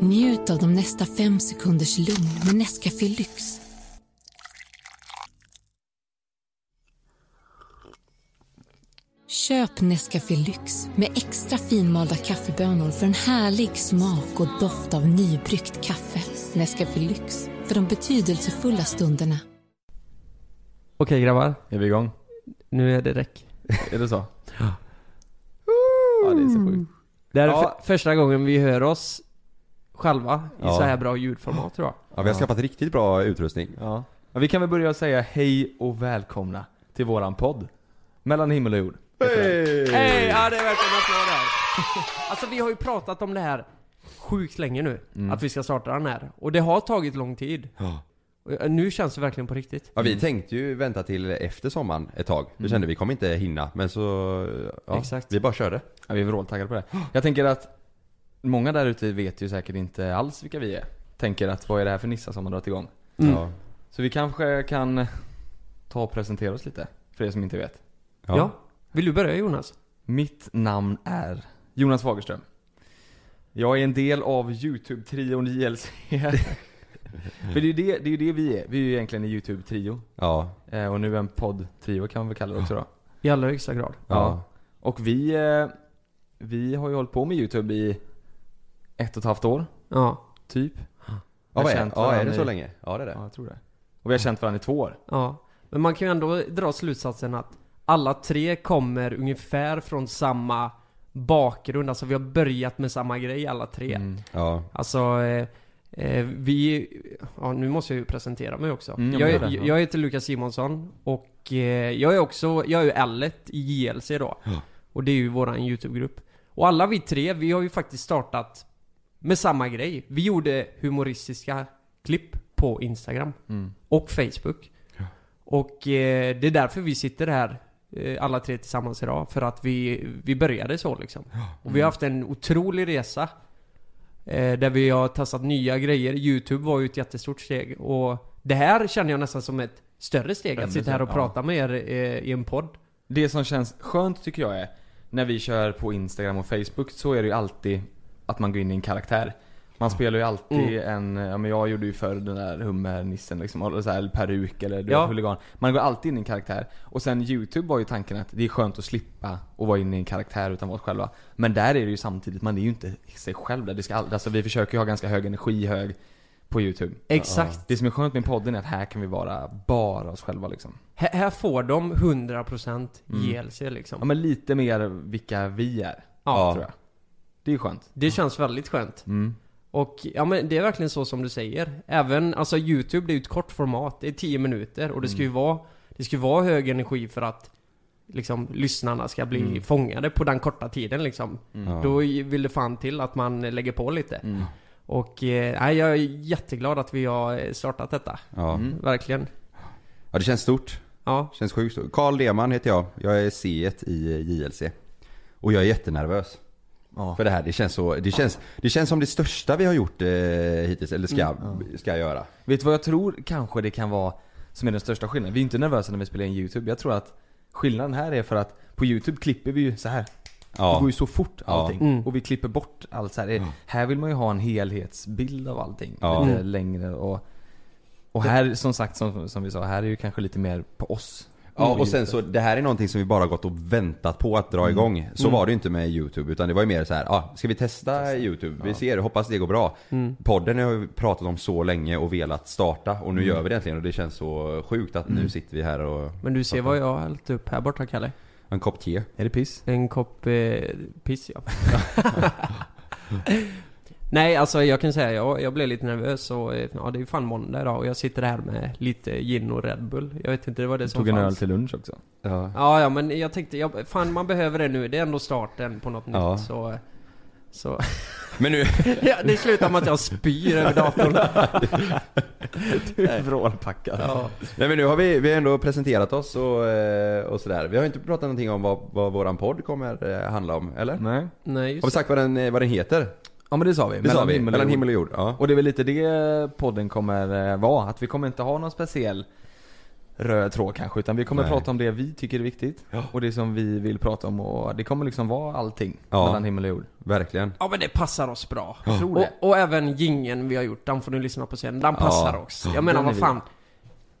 Njut av de nästa fem sekunders lugn med Nescafé Lyx. Köp Nescafé Lyx med extra finmalda kaffebönor för en härlig smak och doft av nybryggt kaffe. Nescafé Lyx, för de betydelsefulla stunderna. Okej grabbar, Är vi igång? nu är det räck. Är det så? Ja. det är så sjukt. Det här är Ja. för, första gången vi hör oss själva i Ja. så här bra ljudformat tror jag. Ja, vi har skaffat riktigt bra utrustning. Ja. ja. Vi kan väl börja säga hej och välkomna till våran podd. Mellan himmel och jord. Hej! Ja det är verkligen en applåd här. Alltså vi har ju pratat om det här sjukt länge nu. Mm. Att vi ska starta den här. Och det har tagit lång tid. Ja. Och Nu känns det verkligen på riktigt. Ja, vi tänkte ju vänta till efter sommaren ett tag. Vi Mm. kände vi kommer inte hinna, men så... Ja, Exakt. Vi bara körde. Ja, vi är vråltaggade på det. Jag tänker att många där ute vet ju säkert inte alls vilka vi är. Tänker att vad är det här för nissar som har dragit igång? Mm. Ja. Så vi kanske kan ta och presentera oss lite, för er som inte vet. Ja. Vill du börja Jonas? Mitt namn är Jonas Fagerström. Jag är en del av YouTube-trion JLC. För det är ju det, det, är ju det vi är. Vi är ju egentligen en YouTube-trio. Ja. Eh, och nu en podd-trio kan man väl kalla det också då. I allra högsta grad. Ja. Och vi, eh, vi har ju hållit på med YouTube i ett och ett halvt år, Ja. typ. Ja, vad är, ja, är det varandra så i- länge? Ja, det är det. Ja, jag tror det. Och vi har känt varandra i två år. Ja. Men man kan ju ändå dra slutsatsen att alla tre kommer ungefär från samma bakgrund. Alltså vi har börjat med samma grej alla tre. Mm. Ja. Alltså, eh, eh, vi... Ja, nu måste jag ju presentera mig också. Mm, jag, jag jag heter Lukas Simonsson och eh, jag är också, jag är ju L1 i JLC då. Ja. Och det är ju våran YouTube-grupp. Och alla vi tre, vi har ju faktiskt startat med samma grej. Vi gjorde humoristiska klipp på Instagram Mm. och Facebook. Ja. Och eh, det är därför vi sitter här eh, alla tre tillsammans idag. För att vi, vi började så liksom. Och vi har haft en otrolig resa. Eh, där vi har testat nya grejer. Youtube var ju ett jättestort steg. Och det här känner jag nästan som ett större steg. Att sitta här och ja. prata med er eh, i en podd. Det som känns skönt tycker jag är, när vi kör på Instagram och Facebook så är det ju alltid att man går in i en karaktär. Man spelar ju alltid en, ja men jag gjorde ju förr den där hummernissen liksom, eller så här, eller peruk eller du Ja. huligan. Man går alltid in i en karaktär. Och sen YouTube var ju tanken att det är skönt att slippa och vara inne i en karaktär utan vara oss själva. Men där är det ju samtidigt, man är ju inte sig själv där. Det ska, all- alltså vi försöker ju ha ganska hög energi hög på YouTube. Exakt. Det som är skönt med podden är att här kan vi vara bara oss själva liksom. Här, här får de 100% Mm. JLC liksom. Ja men lite mer vilka vi är, Ja. tror jag. Det är skönt. Det känns väldigt skönt. Mm. Och ja men det är verkligen så som du säger. Även, alltså YouTube det är ju ett kort format. Det är 10 minuter och det ska ju vara Det ska ju vara hög energi för att Liksom lyssnarna ska bli Mm. fångade på den korta tiden liksom. Ja. Då vill det fan till att man lägger på lite. Mm. Och eh, jag är jätteglad att vi har startat detta. Ja. Mm. Verkligen. ja, det känns stort. Ja. Känns sjukt stort. Karl Deman heter jag. Jag är C1 i JLC. Och jag är jättenervös. Ja. För det här, det känns så, det känns, det känns som det största vi har gjort eh, hittills, eller ska, Mm, ska göra. Vet du vad jag tror kanske det kan vara som är den största skillnaden? Vi är inte nervösa när vi spelar in YouTube. Jag tror att skillnaden här är för att på YouTube klipper vi ju så här. Det går Ja. ju så fort Ja. allting. Mm. Och vi klipper bort allt så här. Ja. Här vill man ju ha en helhetsbild av allting. Ja. Lite Mm. längre och och här, som sagt, som, som vi sa, här är ju kanske lite mer på oss. Ja och sen så, det här är någonting som vi bara gått och väntat på att dra Mm. igång. Så Mm. var det ju inte med YouTube utan det var ju mer så här, ah, ska vi testa YouTube? Vi ser, hoppas det går bra. Mm. Podden har vi pratat om så länge och velat starta och nu Mm. gör vi det äntligen och det känns så sjukt att nu sitter vi här och Men du ser vad jag har hällt upp här borta Kalle. en kopp te. Är det piss? En kopp eh, piss ja. Nej alltså jag kan säga, jag, jag blev lite nervös och eh, ja det är ju fan måndag idag och jag sitter här med lite gin och Red Bull. Jag vet inte, det var det som Tog en fanns. öl till lunch också. Ja. Ja ja men jag tänkte, jag, fan man behöver det nu. Det är ändå starten på något Ja. nytt så... Så... Men nu, ja, det slutar med att jag spyr över datorn. Du är vrålpackad. Ja. nej men nu har vi, vi har ändå presenterat oss och, eh, och sådär. Vi har inte pratat någonting om vad, vad våran podd kommer eh, handla om, eller? Nej. Nej Har vi just sagt vad den, vad den heter? Ja men det sa vi. Det sa vi, himmel och mellan himmel och jord. Ja. Och det är väl lite det podden kommer eh, vara, att vi kommer inte ha någon speciell röd tråd kanske, utan vi kommer Nej. prata om det vi tycker är viktigt. Ja. Och det som vi vill prata om och det kommer liksom vara allting Ja. mellan himmel och jord. Verkligen. Ja men det passar oss bra. Jag tror Och, det. och även gingen vi har gjort, den får ni lyssna på sen. Den passar Ja. oss. Jag menar vad fan.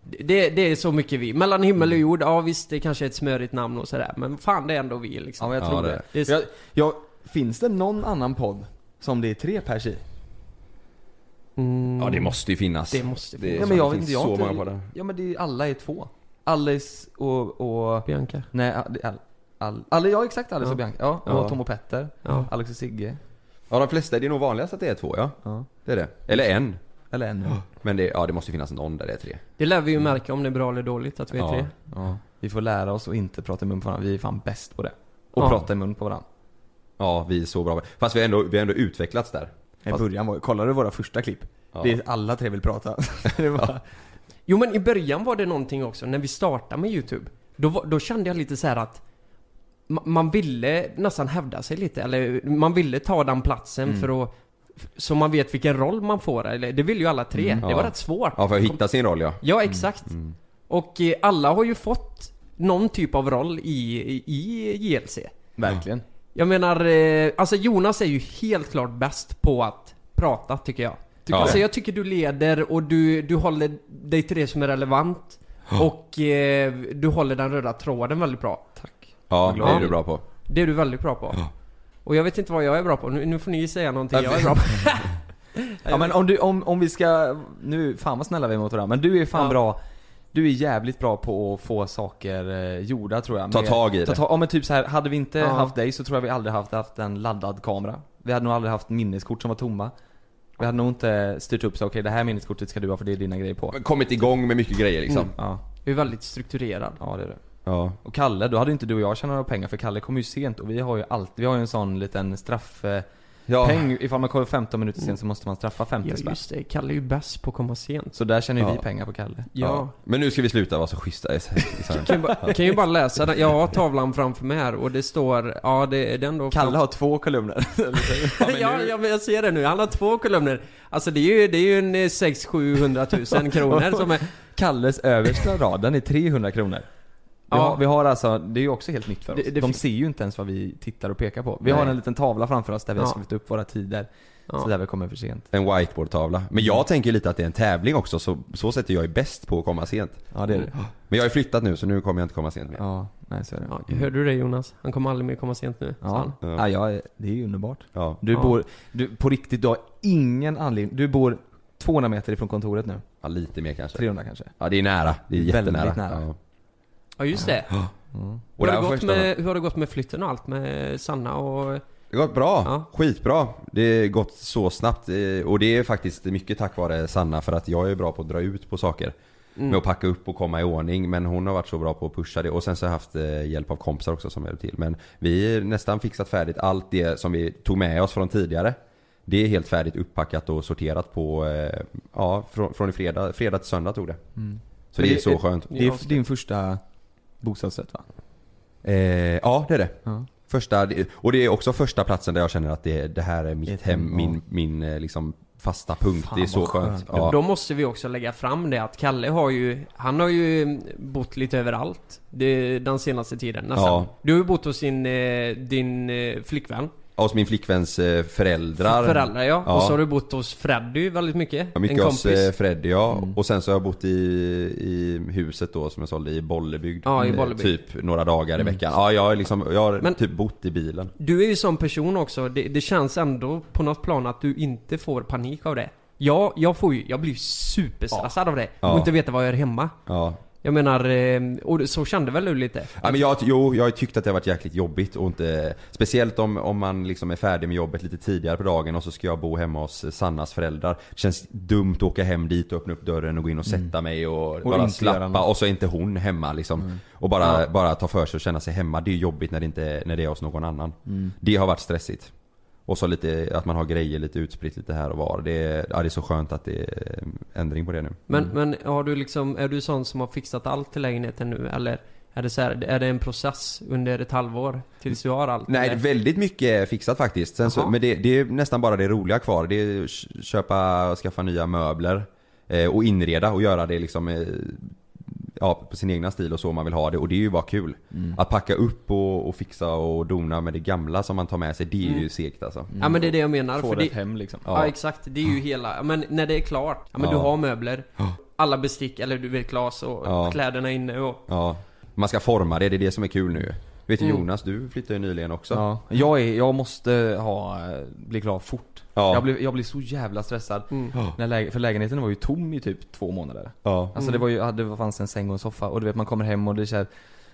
Det, det är så mycket vi. Mellan himmel och jord, ja visst det kanske är ett smörigt namn och sådär. Men fan det är ändå vi Ja liksom. men jag Ja, tror det det. det är, Jag, jag, finns det någon annan podd som det är tre pers i? mm, Ja det måste ju finnas. Det måste Det, finnas. Ja, men jag det vet finns inte, jag så inte- många på det. Ja men det är, alla är två. Alice och, och Bianca. nej, all, all, ja exakt Alice Ja. och Bianca. Ja, och Ja. Tom och Petter. Ja. Alex och Sigge. Ja de flesta, det är nog vanligast att det är två ja. Ja. Det är det. Eller en. Eller en. Men det, ja, det måste ju finnas någon där det är tre. Det lär vi ju märka om det är bra eller dåligt att vi är Ja. tre. Ja. Vi får lära oss att inte prata i mun på varandra. Vi är fan bäst på det. Och Ja. prata i mun på varandra. Ja, vi är så bra. Fast vi har ändå, vi har ändå utvecklats där. I Fast- början var, kollar du våra första klipp? Ja. Det är alla tre vill prata. det var, Jo men i början var det någonting också, när vi startade med YouTube. Då, var, då kände jag lite så här att ma- man ville nästan hävda sig lite, eller man ville ta den platsen Mm. för att så man vet vilken roll man får, eller det vill ju alla tre. Mm. Det var Ja. rätt svårt. Ja, för att hitta sin roll ja. Ja, exakt. Mm. Och eh, alla har ju fått någon typ av roll i, i, i JLC. verkligen. Jag menar, eh, alltså Jonas är ju helt klart bäst på att prata, tycker jag. Ja. Alltså jag tycker du leder och du, du håller dig till det som är relevant. Och eh, du håller den röda tråden väldigt bra. Tack. Ja, det är du bra på. Det är du väldigt bra på. Och jag vet inte vad jag är bra på. Nu, nu får ni säga någonting jag är bra på. Ja men om du, om, om vi ska, nu, fan vad snälla vi är mot varandra, men du är fan Ja. bra Du är jävligt bra på att få saker eh, gjorda tror jag Ta Med- tag i ta det. tag, Ja men typ så här, hade vi inte Ja. haft dig så tror jag vi aldrig haft, haft en laddad kamera Vi hade nog aldrig haft minneskort som var tomma Vi hade nog inte styrt upp så okej det här minneskortet ska du ha för det är dina grejer på Men Kommit igång med mycket grejer liksom. Mm. Ja, Du är väldigt strukturerad. ja det är det Ja. Och Kalle, då hade inte du och jag tjänat några pengar för Kalle kommer ju sent och vi har ju alltid, vi har ju en sån liten straff eh, Ja. Peng, ifall man kommer 15 minuter sent så måste man straffa 50 Ja spänn just det, Kalle är ju bäst på att komma sent. Så där tjänar ju Ja. vi pengar på Kalle Ja. Men nu ska vi sluta vara så schyssta. i-. Kan ju, bara, kan ju bara läsa den. Jag har tavlan framför mig här och det står, ja det är den då Kalle har två kolumner ja, ja, men jag ser det nu. Han har två kolumner. Alltså det är ju, det är ju en 600-700 000 kronor som är... Kalles översta rad, den är 300 kronor. Vi, Ja. har, vi har alltså, det är ju också helt nytt för oss. Det- det De ser ju inte ens vad vi tittar och pekar på. Vi Nej. har en liten tavla framför oss där vi har Ja. skrivit upp våra tider. Så Ja. där vi kommer för sent. En whiteboardtavla. Men jag tänker lite att det är en tävling också, så, så sätt är jag är bäst på att komma sent. Ja det är det. Men jag har ju flyttat nu så nu kommer jag inte komma sent mer. Ja, nej så är det. Ja, hörde du det Jonas? Han kommer aldrig mer komma sent nu. Ja. Ja. ja. det är ju underbart. Ja. Du bor, du, på riktigt, du har ingen anledning. Du bor 200 meter ifrån kontoret nu. ja, lite mer kanske. 300 kanske. Ja, det är nära. Det är Väldigt jättenära. nära. Ja. Just det. Mm. Hur har, det det gått första- med, hur har det gått med flytten och allt med Sanna och... Det har gått bra. Ja. Skitbra. Det har gått så snabbt. eh, Och det är faktiskt mycket tack vare Sanna för att jag är bra på att dra ut på saker. Mm. Med att packa upp och komma i ordning. Men hon har varit så bra på att pusha det. Och sen så har jag haft eh, hjälp av kompisar också som hjälpt till. Men vi har nästan fixat färdigt allt det som vi tog med oss från tidigare. Det är helt färdigt uppackat och sorterat på, eh, ja, från, från i fredag, fredag till söndag tog det. Mm. Så Men det är det- så skönt. Det är din första bostadsrätt va? Eh, ja, det är det. Ja. Första, och det är också första platsen där jag känner att det, det här är mitt Ett hem, hem, min, min eh, liksom fasta punkt. Fan, det är så skönt. skönt. Ja. Då måste vi också lägga fram det att Kalle har ju, han har ju bott lite överallt det, den senaste tiden nästan. Ja. Du har ju bott hos eh, din eh, flickvän. Hos min flickväns eh, föräldrar. Föräldrar ja. Ja. Och så har du bott hos Freddy väldigt mycket. Ja, mycket en hos kompis. eh, Freddy ja. Mm. Och sen så har jag bott i, i huset då som jag sålde i Bollebygd. Ja, i Eh, Bollebygd. Typ några dagar i Mm. veckan. Ja, jag liksom, jag har Men- typ bott i bilen. Du är ju sån person också, det, det känns ändå på något plan att du inte får panik av det. Jag, jag får ju, jag blir superstressad av det. Ja. Och inte veta vad jag gör hemma. Ja. Jag menar, eh, och så kände väl du lite? Ja, men jag, jo, jag har tyckt att det har varit jäkligt jobbigt och inte Speciellt om, om man liksom är färdig med jobbet lite tidigare på dagen och så ska jag bo hemma hos Sannas föräldrar. Det känns dumt att åka hem dit och öppna upp dörren och gå in och sätta mig och, bara inte göra slappa och så är inte hon hemma liksom. Och bara, bara ta för sig och känna sig hemma, det är jobbigt när det inte när det är hos någon annan. Det har varit stressigt och så lite, att man har grejer lite utspritt lite här och var. Det är, ja, det är så skönt att det är ändring på det nu. Men, men har du liksom, är du sån som har fixat allt till lägenheten nu? Eller är det så här, är det en process under ett halvår tills du har allt? Nej, eller? väldigt mycket är fixat faktiskt. Sen så, men det, det är nästan bara det roliga kvar. Det är att köpa och skaffa nya möbler. Eh, och inreda och göra det liksom eh, ja, på sin egna stil och så man vill ha det och det är ju bara kul. Att packa upp och, och fixa och dona med det gamla som man tar med sig, det är ju segt alltså. Ja men det är det jag menar. Få För det det, hem liksom. ja. exakt, det är ju hela, ja, men när det är klart, ja men Ja. du har möbler, alla bestick, eller du vet glas och Ja. kläderna inne och Ja. Man ska forma det, det är det som är kul nu. Vet du Mm. Jonas, du flyttade ju nyligen också. Ja. Jag, är, jag måste ha, bli klar fort. Ja. Jag, blir, jag blir så jävla stressad. Mm. När läge, för lägenheten var ju tom i typ två månader. Ja. Alltså det var ju, det fanns en säng och en soffa och du vet man kommer hem och det känns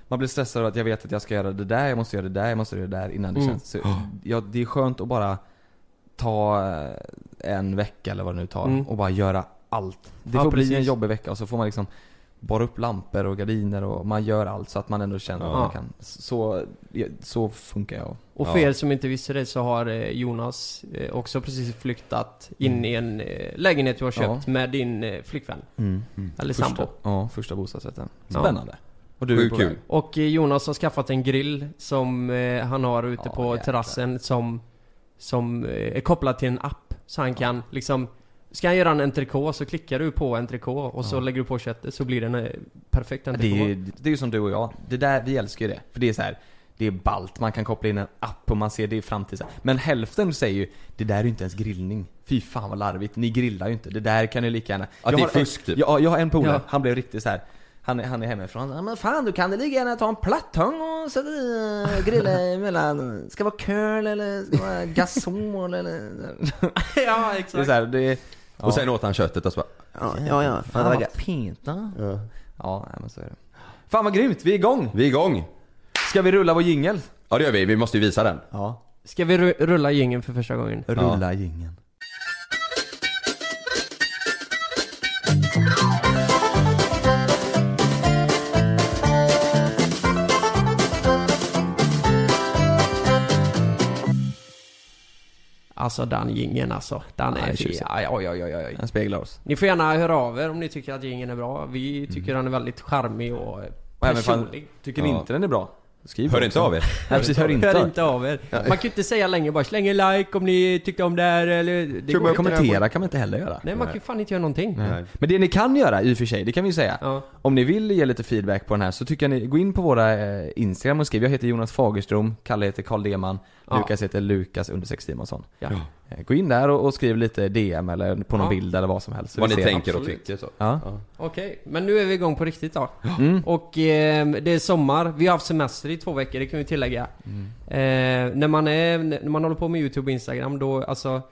man blir stressad av att jag vet att jag ska göra det där, jag måste göra det där, jag måste göra det där innan det Mm. känns så, ja, Det är skönt att bara ta eh, en vecka eller vad det nu tar Mm. och bara göra allt. Det Ja, får bli en precis. jobbig vecka och så får man liksom borra upp lampor och gardiner och man gör allt så att man ändå känner att Ja. man kan. Så, ja, så funkar jag. Och för Ja. er som inte visste det så har eh, Jonas eh, också precis flyttat in i en eh, lägenhet du har köpt med din flickvän. Eller Första, sambo. ja, första bostadsrätten. Ja. Spännande. Och du är kul. Och Jonas har skaffat en grill som han har ute Ja, på jäklar. terrassen som, som är kopplad till en app. Så han kan liksom Ska han göra en entrecote så klickar du på entrecote och så lägger du på köttet så blir det en eh, perfekt Det är, entrecote. ju, det är ju som du och jag. Det där, vi älskar ju det. För det är så här. Det är ballt, man kan koppla in en app och man ser det i framtiden. Men hälften säger ju, det där är ju inte ens grillning. Fy fan vad larvigt, ni grillar ju inte. Det där kan ni lika gärna... Att Jag det är fusk, typ. Ja, jag har en polare, Ja. han blev riktigt så här. Han, är- han är hemifrån. Ja, men fan du kan det lika gärna ta en plattång och sätta i och grilla emellan. Ska det vara curl eller ska vara gasol eller... ja Det är exakt. så här, det är... Och sen åt han köttet och så bara, Ja, ja, ja. Fan vad Peta. Ja. Ja, men så är det. Fan vad grymt, vi är igång! vi är igång! Ska vi rulla vår jingel? Ja det gör vi, vi måste ju visa den. Ja. Ska vi ru- rulla jingeln för första gången? Rulla jingeln. Alltså den jingeln alltså. Den är fin. tjusigt. Oj, oj, oj, oj. Den speglar oss. Ni får gärna höra av er om ni tycker att jingeln är bra. Vi tycker den är väldigt charmig och personlig. tycker ni Ja. inte den är bra? Skriv Hör också. inte av er. Nej precis, hör inte. Hör inte av er. Man kan ju inte säga längre bara släng en like om ni tyckte om det här eller... Det går inte. Kommentera kan man inte heller göra. Nej man kan ju fan inte göra någonting. Nej. Men det ni kan göra i och för sig, det kan vi ju säga. Ja. Om ni vill ge lite feedback på den här så tycker jag ni, gå in på våra eh, Instagram och skriv. Jag heter Jonas Fagerström, Kalle heter Karl Deman, Ja. Lukas heter Lukas understreck Simonsson. Ja. Eh, Gå in där och, och skriv lite DM eller på någon Ja. bild eller vad som helst. så Vad vi ni tänker och absolut. tycker så. Ja. Okej, men nu är vi igång på riktigt då. Mm. Och eh, det är sommar, vi har haft semester i två veckor, det kan vi tillägga. Mm. Eh, när, man är, när man håller på med YouTube och Instagram då, alltså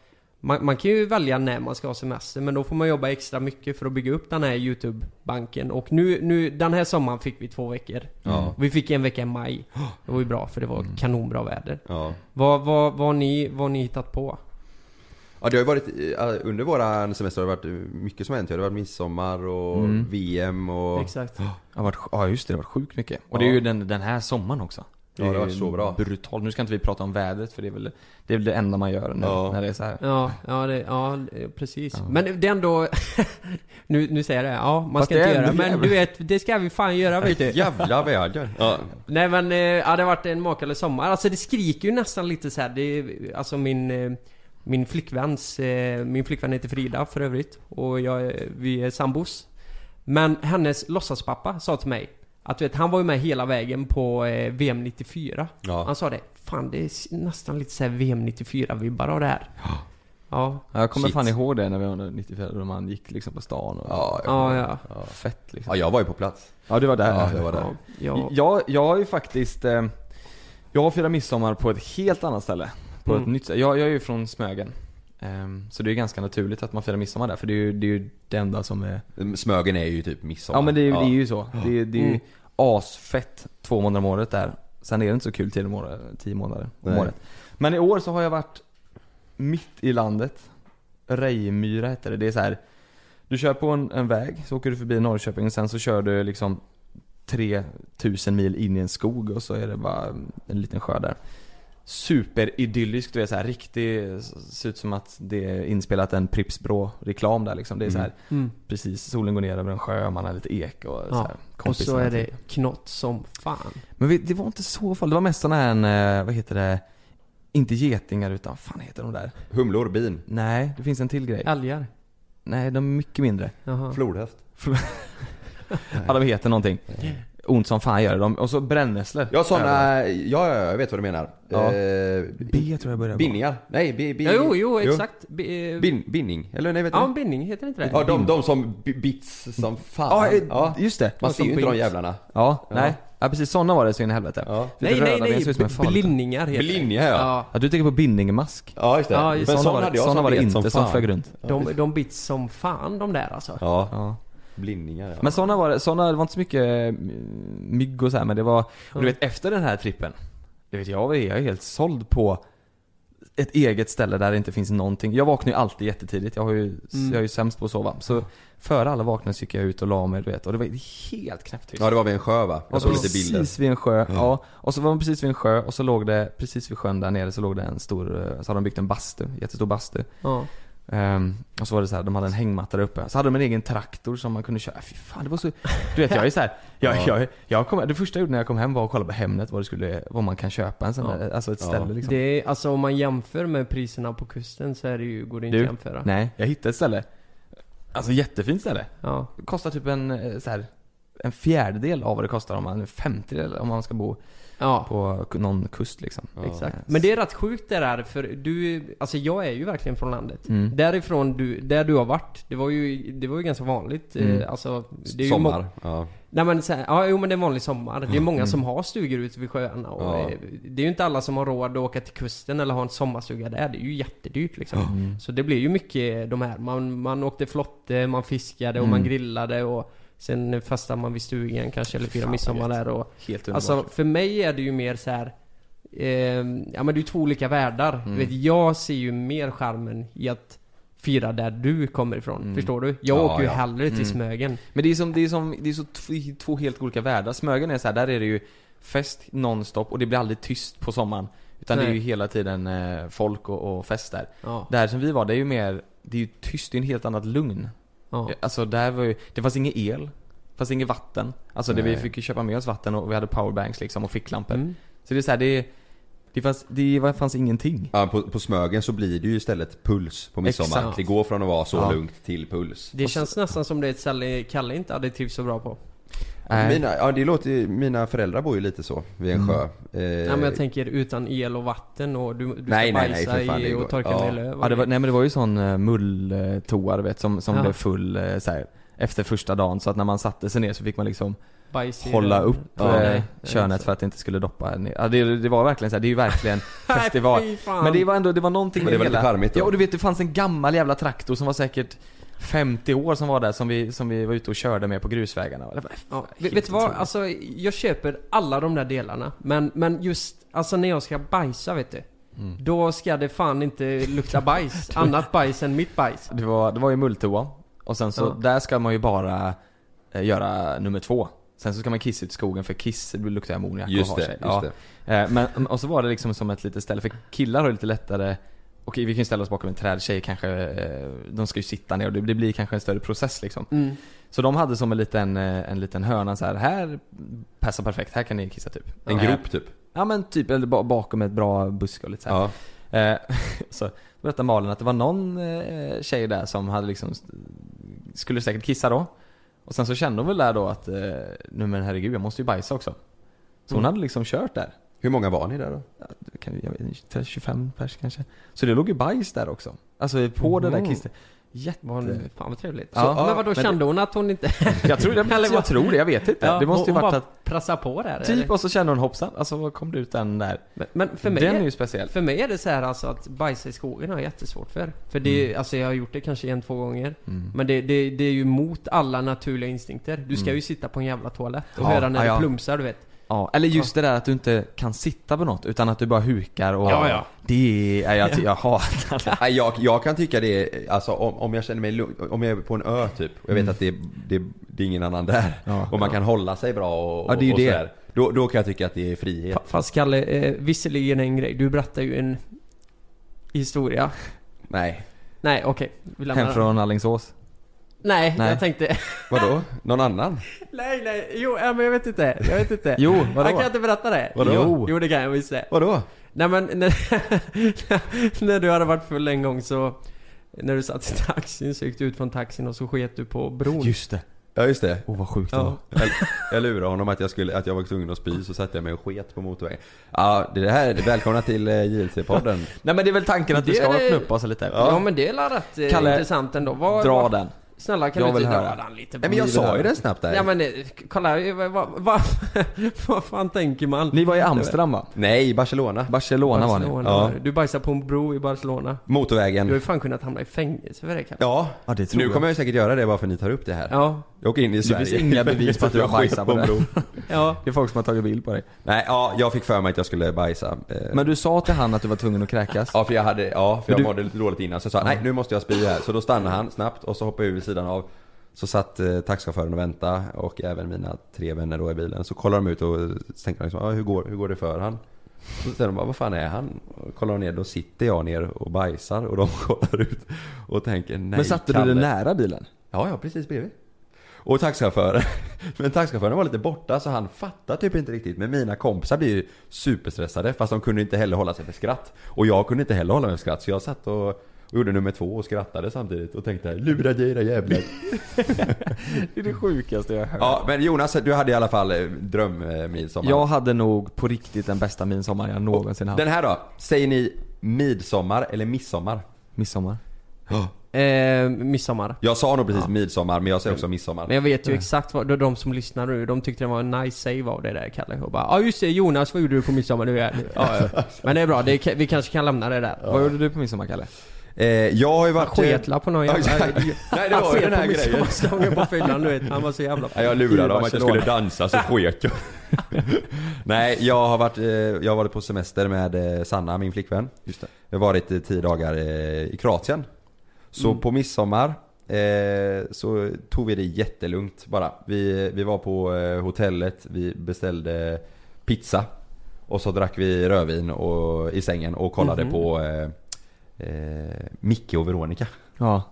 man, man kan ju välja när man ska ha semester men då får man jobba extra mycket för att bygga upp den här YouTube-banken. Och nu, nu, den här sommaren fick vi två veckor. Ja. Vi fick en vecka i maj. Det var ju bra för det var Mm. kanonbra väder. Ja. Vad, vad, vad, har ni, vad har ni hittat på? Ja det har ju varit, eh, under våran semester har det varit eh, mycket som har hänt. Det har varit midsommar och Mm. VM och... Exakt. Varit, ja just det, det har varit sjukt mycket. Och Ja. det är ju den, den här sommaren också. Ja, det varit så bra. Brutalt. Nu ska inte vi prata om vädret för det är väl det, är väl det enda man gör när, Ja. när det är så här. Ja, ja, det, ja det- precis. Ja. Men det är ändå... nu, nu säger jag det, ja man Fast ska inte göra men jävla- du vet, det ska vi fan göra vet du. Jävla väder. Ja. Nej men, eh, ja det har varit en makalös sommar. Alltså det skriker ju nästan lite så här. Det är, alltså min... eh, Min flickväns, eh, min flickvän heter Frida för övrigt. Och jag, vi är sambos. Men hennes låtsaspappa sa till mig att du vet, han var ju med hela vägen på eh, VM 94. Ja. Han sa det, fan det är nästan lite så här VM 94-vibbar av det här. Ja. Ja, jag kommer Shit. fan ihåg det när vi var 94 då man gick liksom på stan och Ja, Ja, ja. ja. fett liksom. Ja, jag var ju på plats. Ja, du var där. Ja, jag var där. Ja, ja. Jag, jag har ju faktiskt, eh, jag har firat midsommar på ett helt annat ställe. På Mm. ett nytt ställe. Jag, jag är ju från Smögen. Ehm, så det är ganska naturligt att man firar midsommar där, för det är ju det, är ju det enda som är... Smögen är ju typ midsommar. Ja men det är, det är ju så. Det, är- det är ju Mm. asfett två månader om året där. Sen är det inte så kul tio månader, tio månader om Nej. året. Men i år så har jag varit mitt i landet. Rejmyra heter det. Det är så här. Du kör på en, en väg, så åker du förbi Norrköping, sen så kör du liksom 3000 mil in i en skog och så är det bara en liten sjö där. Superidylliskt, du vet så här riktigt, ser ut som att det är inspelat en Pripps reklam där liksom. Det är så här, Mm. precis, solen går ner över en sjö, man har lite ek och så Ja. här, Och så är det till. knott som fan. Men vi- det var inte så farligt, det var mest såna här, eh, vad heter det, inte getingar utan, vad fan heter de där? Humlor, bin, Nej, det finns en till grej. Älgar. Nej, de är mycket mindre. Jaha. flodhäst. Ja de heter någonting. Ont som fan gör det. De, och så brännässlor. Ja såna, ja, ja jag vet vad du menar. Ja. Eh, B tror jag börjar. Bindningar? Nej, bi, bi, Ja, jo, jo, exakt. B- eh, Bin, bindning, eller nej vet du? Ja, en bindning, heter det inte det? Ja, de, de som bi- bits som fan. Ja, eh, ja. just det. Man Och ser ju inte de jävlarna. Ja, Ja. nej. Ja precis, sådana var det så in i helvete. Ja. Nej, nej, nej. b-. Blinningar heter det. Blinningar ja. Ja, Ja, du tänker på bindningmask. Ja just det. Ja, just Men det. sån var det, hade jag såna som var det inte som flög runt. de, de bits som fan de där alltså. Ja, Ja. blinningar ja. Men sådana var det, såna, det var inte så mycket eh, mygg och så här, men det var, och du vet efter den här trippen, du vet jag är jag är helt såld på ett eget ställe där det inte finns någonting. Jag vaknar ju alltid jättetidigt, jag har ju, Mm. jag är ju sämst på att sova. Så före alla vaknade så gick jag ut och la mig du vet, och det var helt knäpptyst. Ja det var vid en sjö va? Jag Och såg så lite bilder. precis vid en sjö, ja. Och så var man precis vid en sjö och så låg det, precis vid sjön där nere så låg det en stor, eh, så hade de byggt en bastu, jättestor bastu. Ja. Ehm, och så var det så här, de hade en hängmatta där uppe. Så hade de en egen traktor som man kunde köra. Fy fan, det var så... Du vet, jag är så här, jag, Ja. jag, jag kom, Det första jag gjorde när jag kom hem var att kolla på Hemnet vad det skulle, vad man kan köpa en sån Ja. där, alltså ett Ja. ställe liksom. Det är, alltså om man jämför med priserna på kusten så är det ju, går det inte Du, att jämföra. Nej, jag hittade ett ställe. Alltså jättefint ställe. Ja. Det kostar typ en, eh, så här, en fjärdedel av vad det kostar om man, en femtedel om man ska bo Ja. på någon kust liksom. Ja. Exakt. Men det är rätt sjukt det där, för du, alltså jag är ju verkligen från landet. Mm. Därifrån du, där du har varit, det var ju, det var ju ganska vanligt. Mm. Eh, alltså, det är ju Sommar. Ja. Nej men så här, ja jo men det är en vanlig sommar. Det är många Mm. som har stugor ute vid sjöarna och Ja. eh, det är ju inte alla som har råd att åka till kusten eller ha en sommarstuga där. Det är ju jättedyrt liksom. Mm. Så det blir ju mycket de här, man, man åkte flotte, man fiskade och Mm. man grillade och sen fastnade man vid stugan kanske eller Fan, midsommar där och Helt underbart. Alltså för mig är det ju mer så här. Eh, ja men det är ju två olika världar. Mm. Du vet, jag ser ju mer charmen i att fira där du kommer ifrån. Mm. Förstår du? Jag Ja, åker ju ja. hellre till Mm. Smögen. Men det är som, det är som, det är så tv- två helt olika världar. Smögen är så här, där är det ju fest nonstop och det blir aldrig tyst på sommaren. Utan det är Nej. ju hela tiden eh, folk och, och fest där. Ja. Där som vi var, det är ju mer, det är ju tyst, det är en helt annat lugn. Ja. Alltså där var ju, det fanns ingen el. Det fanns inget vatten. Alltså det, vi fick ju köpa med oss vatten och vi hade powerbanks liksom och ficklampor. Mm. Så det är så här, det, det fanns, det fanns ingenting. Ja, på, på Smögen så blir det ju istället puls på midsommar. Exakt. Det går från att vara så Ja. lugnt till puls. Det känns nästan som det är ett ställe Kalle inte hade trivts så bra på. Nej. Mina, ja det låter mina föräldrar bor ju lite så vid en Mm. sjö. Eh, Ja, men jag tänker utan el och vatten och du, du ska Nej, nej, nej, bajsa för fan, det i och torka ja. med löv. Ja, det var, nej men det var ju sån uh, mulltoa du vet som, som Ja. blev full eh, så här, efter första dagen. Så att när man satte sig ner så fick man liksom Bajs hålla upp Ja, eh, nej, könet nej, för att det inte skulle doppa ner. Ja, det, det var verkligen så här, det är ju verkligen festival. Men det var ändå, det var någonting Men det var lite charmigt då. Ja och du vet det fanns en gammal jävla traktor som var säkert 50 år som var där som vi, som vi var ute och körde med på grusvägarna. Det var, Ja, vet, du vad? Alltså, jag köper alla de där delarna. Men, men just, alltså när jag ska bajsa vet du. Mm. Då ska det fan inte lukta bajs. Annat bajs än mitt bajs. Det var, det var ju mulltoa. Och sen så, Ja. där ska man ju bara eh, göra nummer två. Sen så ska man kissa ut i skogen för kiss det luktar ammoniak och Just har det, sig. just ja. det. Eh, Men, och så var det liksom som ett litet ställe, för killar har ju lite lättare Okej vi kan ju ställa oss bakom en träd, tjejer kanske, eh, de ska ju sitta ner och det, blir kanske en större process liksom. Mm. Så de hade som en liten, eh, en liten hörna så här. här passar perfekt, här kan ni kissa typ. En grop typ. Ja men typ, eller ba- bakom ett bra buske och lite så här. Ja. Eh, så berättade Malin att det var någon tjej där som hade liksom Skulle säkert kissa då Och sen så kände hon väl där då att Nu men herregud jag måste ju bajsa också Så hon Mm. hade liksom kört där Hur många var ni där då? Ja, jag vet inte, 25 pers kanske Så det låg ju bajs där också Alltså på det där kisset Jätte... Fan vad trevligt. Ja, så, ja, men vadå, men- kände hon att hon inte... Jag tror det, Eller jag tror det, jag vet inte Ja, Det måste ju hon varit bara att prassa på där Typ eller? och så kände hon hoppsan, alltså vad kom det ut den där? Men, men för mig Den är ju speciell för mig är det så här alltså att bajsa i skogen har jag jättesvårt för. För det, Mm. alltså jag har gjort det kanske en, två gånger. mm. Men det, det, det är ju mot alla naturliga instinkter. Du ska Mm. ju sitta på en jävla toalett och Ja, höra när ja, det plumsar, du vet. Ja, eller just det där att du inte kan sitta på något utan att du bara hukar och Ja, ja. Det är, jag, jag hatar det Nej, jag, jag kan tycka det, är- alltså om, om jag känner mig lugn, om jag är på en ö typ och jag vet Mm. att det, det, det är ingen annan där Ja. och man kan hålla sig bra och, Ja, det är ju och det. sådär. Då, då kan jag tycka att det är frihet. Fa- Fast Kalle, eh, visserligen en grej. Du berättar ju en historia. Nej. Nej, okej. Lämnar Hem den. från Alingsås Nej, Nej. jag tänkte... Vadå? Någon annan? nej, nej. Jo, ja, men jag vet inte. Jag vet inte. Jo, Jag vadå? kan inte berätta det. Vadå? Jo, jo det kan jag visst det. Vadå? Nej men, när, när du hade varit full en gång så... När du satt i taxin så gick du ut från taxin och så sket du på bron. Just det Ja just det. Åh vad sjukt det Ja. var. Jag, jag lurade honom att jag, skulle, att jag var tvungen att spy, så satte jag mig och sket på motorvägen. Ja, det här, välkomna till eh, JLC-podden. Nej men det är väl tanken att vi Det ska är- öppna upp oss lite. Ja, men det är rätt eh, Kalle, intressant ändå. Vad, Dra vad, den. Snälla kan Jag du inte dra den lite? Nej men jag sa ju det snabbt där. Ja men eh, kolla, vad, vad, vad, vad fan tänker man? Ni var i Amsterdam va? Nej, i Barcelona. Barcelona, var ni. Barcelona. Ja. Du bajsade på en bro i Barcelona. Du har Motorvägen. ju fan kunnat hamna i fängelse för det Kalle. Ja, Ja det tror nu jag. kommer jag säkert göra det bara för att ni tar upp det här. Ja. Jag åker in i Sverige. finns inga bevis på att du har bajsat på en det. bro. Ja. Det är folk som har tagit bild på dig. Nej, ja, jag fick för mig att jag skulle bajsa. Eh, Men du sa till han att du var tvungen att kräkas? Ja för jag hade, ja för jag du- mådde lite dåligt innan så jag sa nej nu måste jag spy här. Så då stannade han snabbt och så hoppade jag ur sidan av. Så satt eh, taxichauffören och väntade och även mina tre vänner då i bilen. Så kollar de ut och tänker liksom, ah, hur, går, hur går det för han? Så säger de bara, vad fan är han? Och kollar de ner, då sitter jag ner och bajsar och de kollar ut och tänker nej Men satte Kalle. du dig nära bilen? Ja, ja precis bredvid. Och taxichauffören, men taxichauffören var lite borta så han fattade typ inte riktigt. Men mina kompisar blir ju superstressade fast de kunde inte heller hålla sig för skratt. Och jag kunde inte heller hålla mig för skratt så jag satt och, och gjorde nummer två och skrattade samtidigt och tänkte lura dig era jävlar. Det är det sjukaste jag har hört. Ja men Jonas, du hade i alla fall eh, drömmidsommar. Jag hade nog på riktigt den bästa midsommar jag någonsin haft. Den här då? Säger ni midsommar eller midsommar? Midsommar. Eh, midsommar. Jag sa nog precis midsommar men jag säger också midsommar. Men jag vet ju exakt vad, de, som lyssnar nu, de tyckte det var en nice save av det där Kalle. Och bara ja just det Jonas, vad gjorde du på midsommar? Du är, ja, ja. Men det är bra, det, vi kanske kan lämna det där. Vad gjorde du på midsommar Kalle? Eh, jag har ju Han varit... eh, sketla på någon jävla... Nej det Han var ju den här grejen. midsommarstången på fyllan du vet. Han var så jävla... Ja, jag lurade dem att jag skulle dansa så sket jag. Nej, jag har varit, eh, jag har varit på semester med eh, Sanna, min flickvän. Just det. Jag har varit tio dagar i Kroatien. Så Mm. på midsommar eh, så tog vi det jättelugnt bara. Vi, vi var på eh, hotellet, vi beställde pizza. Och så drack vi rödvin och, i sängen och kollade Mhm. på eh, eh, Micke och Veronica. Ja.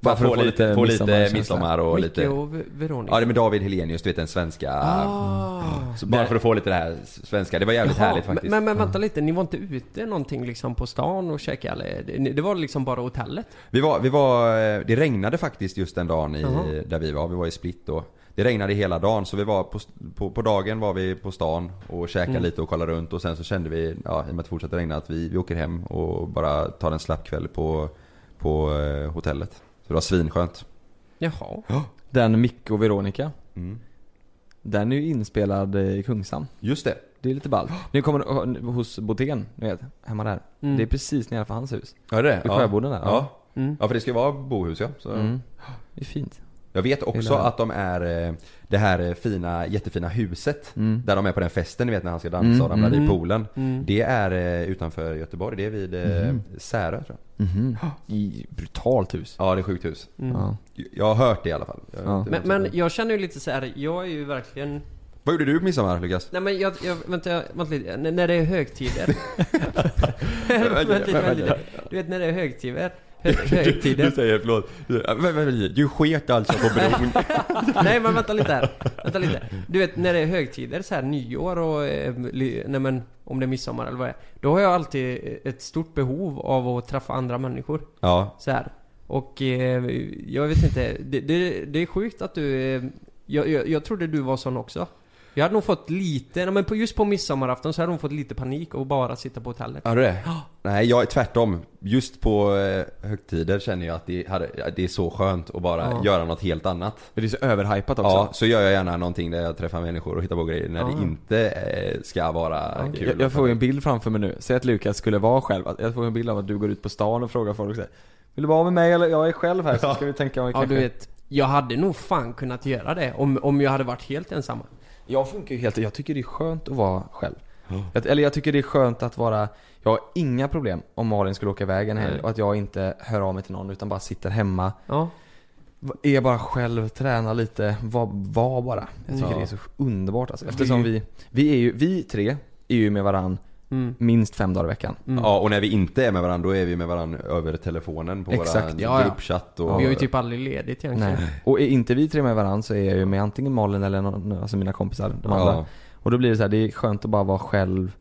Bara för att få lite, få lite midsommar och Micke lite... och Ve- Veronica. Ja det är med David Helenius, du vet den svenska... Ah. Så bara för att få lite det här svenska, det var jävligt Jaha, härligt faktiskt. Men, men vänta lite, ni var inte ute någonting liksom på stan och käka eller? Det, det var liksom bara hotellet? Vi var, vi var, eh, det regnade faktiskt just den dagen i, Jaha. där vi var, vi var i Split då. Det regnade hela dagen så vi var på, på, på dagen var vi på stan och käkade Mm. lite och kollade runt och sen så kände vi, ja i och med att det fortsatte regna, att vi, vi åker hem och bara tar en slapp kväll på, på eh, hotellet. Så det var svinskönt. Jaha. Den Micke och Veronica. Mm. Den är ju inspelad eh, i Kungshamn. Just det. Det är lite ballt. Nu kommer eh, hos Botén, ni vet, hemma där. Mm. Det är precis nedanför hans hus. Ja det är Vid ja. Sjöboden där. Ja. Mm. ja för det ska ju vara bohus ja. Så. Mm. Det är fint. Jag vet också att de är eh, det här eh, fina, jättefina huset. Mm. Där de är på den festen ni vet när han ska dansa Mm, och ramlar mm. i poolen. Mm. Det är eh, utanför Göteborg, det är vid Mhm. Särö tror jag. Mhm. I brutalt hus. Ja det är sjukt hus. Mm. Ja. Jag har hört det i alla fall. Ja. Men, men jag känner ju lite så här. jag är ju verkligen... Vad gjorde du på midsommar Lukas? Nej men jag, jag vänta, jag- vänta lite. N- när det är högtider. vänta lite, vänta lite. Du vet när det är högtider. Hö, högtider. säger förlåt. Du sket alltså på bron. Nej men vänta lite här. Vänta lite. Du vet när det är högtider, så här nyår och... Eh, nej men om det är midsommar eller vad det är. Då har jag alltid ett stort behov av att träffa andra människor. ja. Så här. Och eh, jag vet inte, det, det, det är sjukt att du... Eh, jag, jag, jag trodde du var sån också. Jag hade nog fått lite, men just på midsommarafton så hade nog fått lite panik och bara sitta på hotellet. Har du det? Nej jag är tvärtom. Just på eh, högtider känner jag att det, hade, ja, det är så skönt att bara Ja. göra något helt annat. För det är så överhypat också. Ja, så gör jag gärna någonting där jag träffar människor och hittar på grejer när Ja. det inte eh, ska vara kul. Jag, jag får ju en bild framför mig nu. Säg att Lukas skulle vara själv. Jag får en bild av att du går ut på stan och frågar folk så här, Vill du vara med mig eller? Jag är själv här så ska vi tänka om vi Ja kanske... du vet, jag hade nog fan kunnat göra det om, om jag hade varit helt ensam. Jag funkar ju helt, jag tycker det är skönt att vara själv. Jag, eller jag tycker det är skönt att vara, jag har inga problem om Malin skulle åka iväg en helg och att jag inte hör av mig till någon utan bara sitter hemma. Ja. Är bara själv, tränar lite, var, var bara. Jag tycker Ja. det är så underbart alltså. Eftersom vi, vi är ju, vi tre är ju med varann Mm. minst fem dagar i veckan. Mm. Ja, och när vi inte är med varandra då är vi med varandra över telefonen på Exakt, våra ja, ja. gruppchatt och... Vi har ju typ aldrig ledigt egentligen. Nej. Och är inte vi tre med varann så är jag ju med antingen Malin eller någon, alltså mina kompisar, de andra. ja, Och då blir det så här, det är skönt att bara vara själv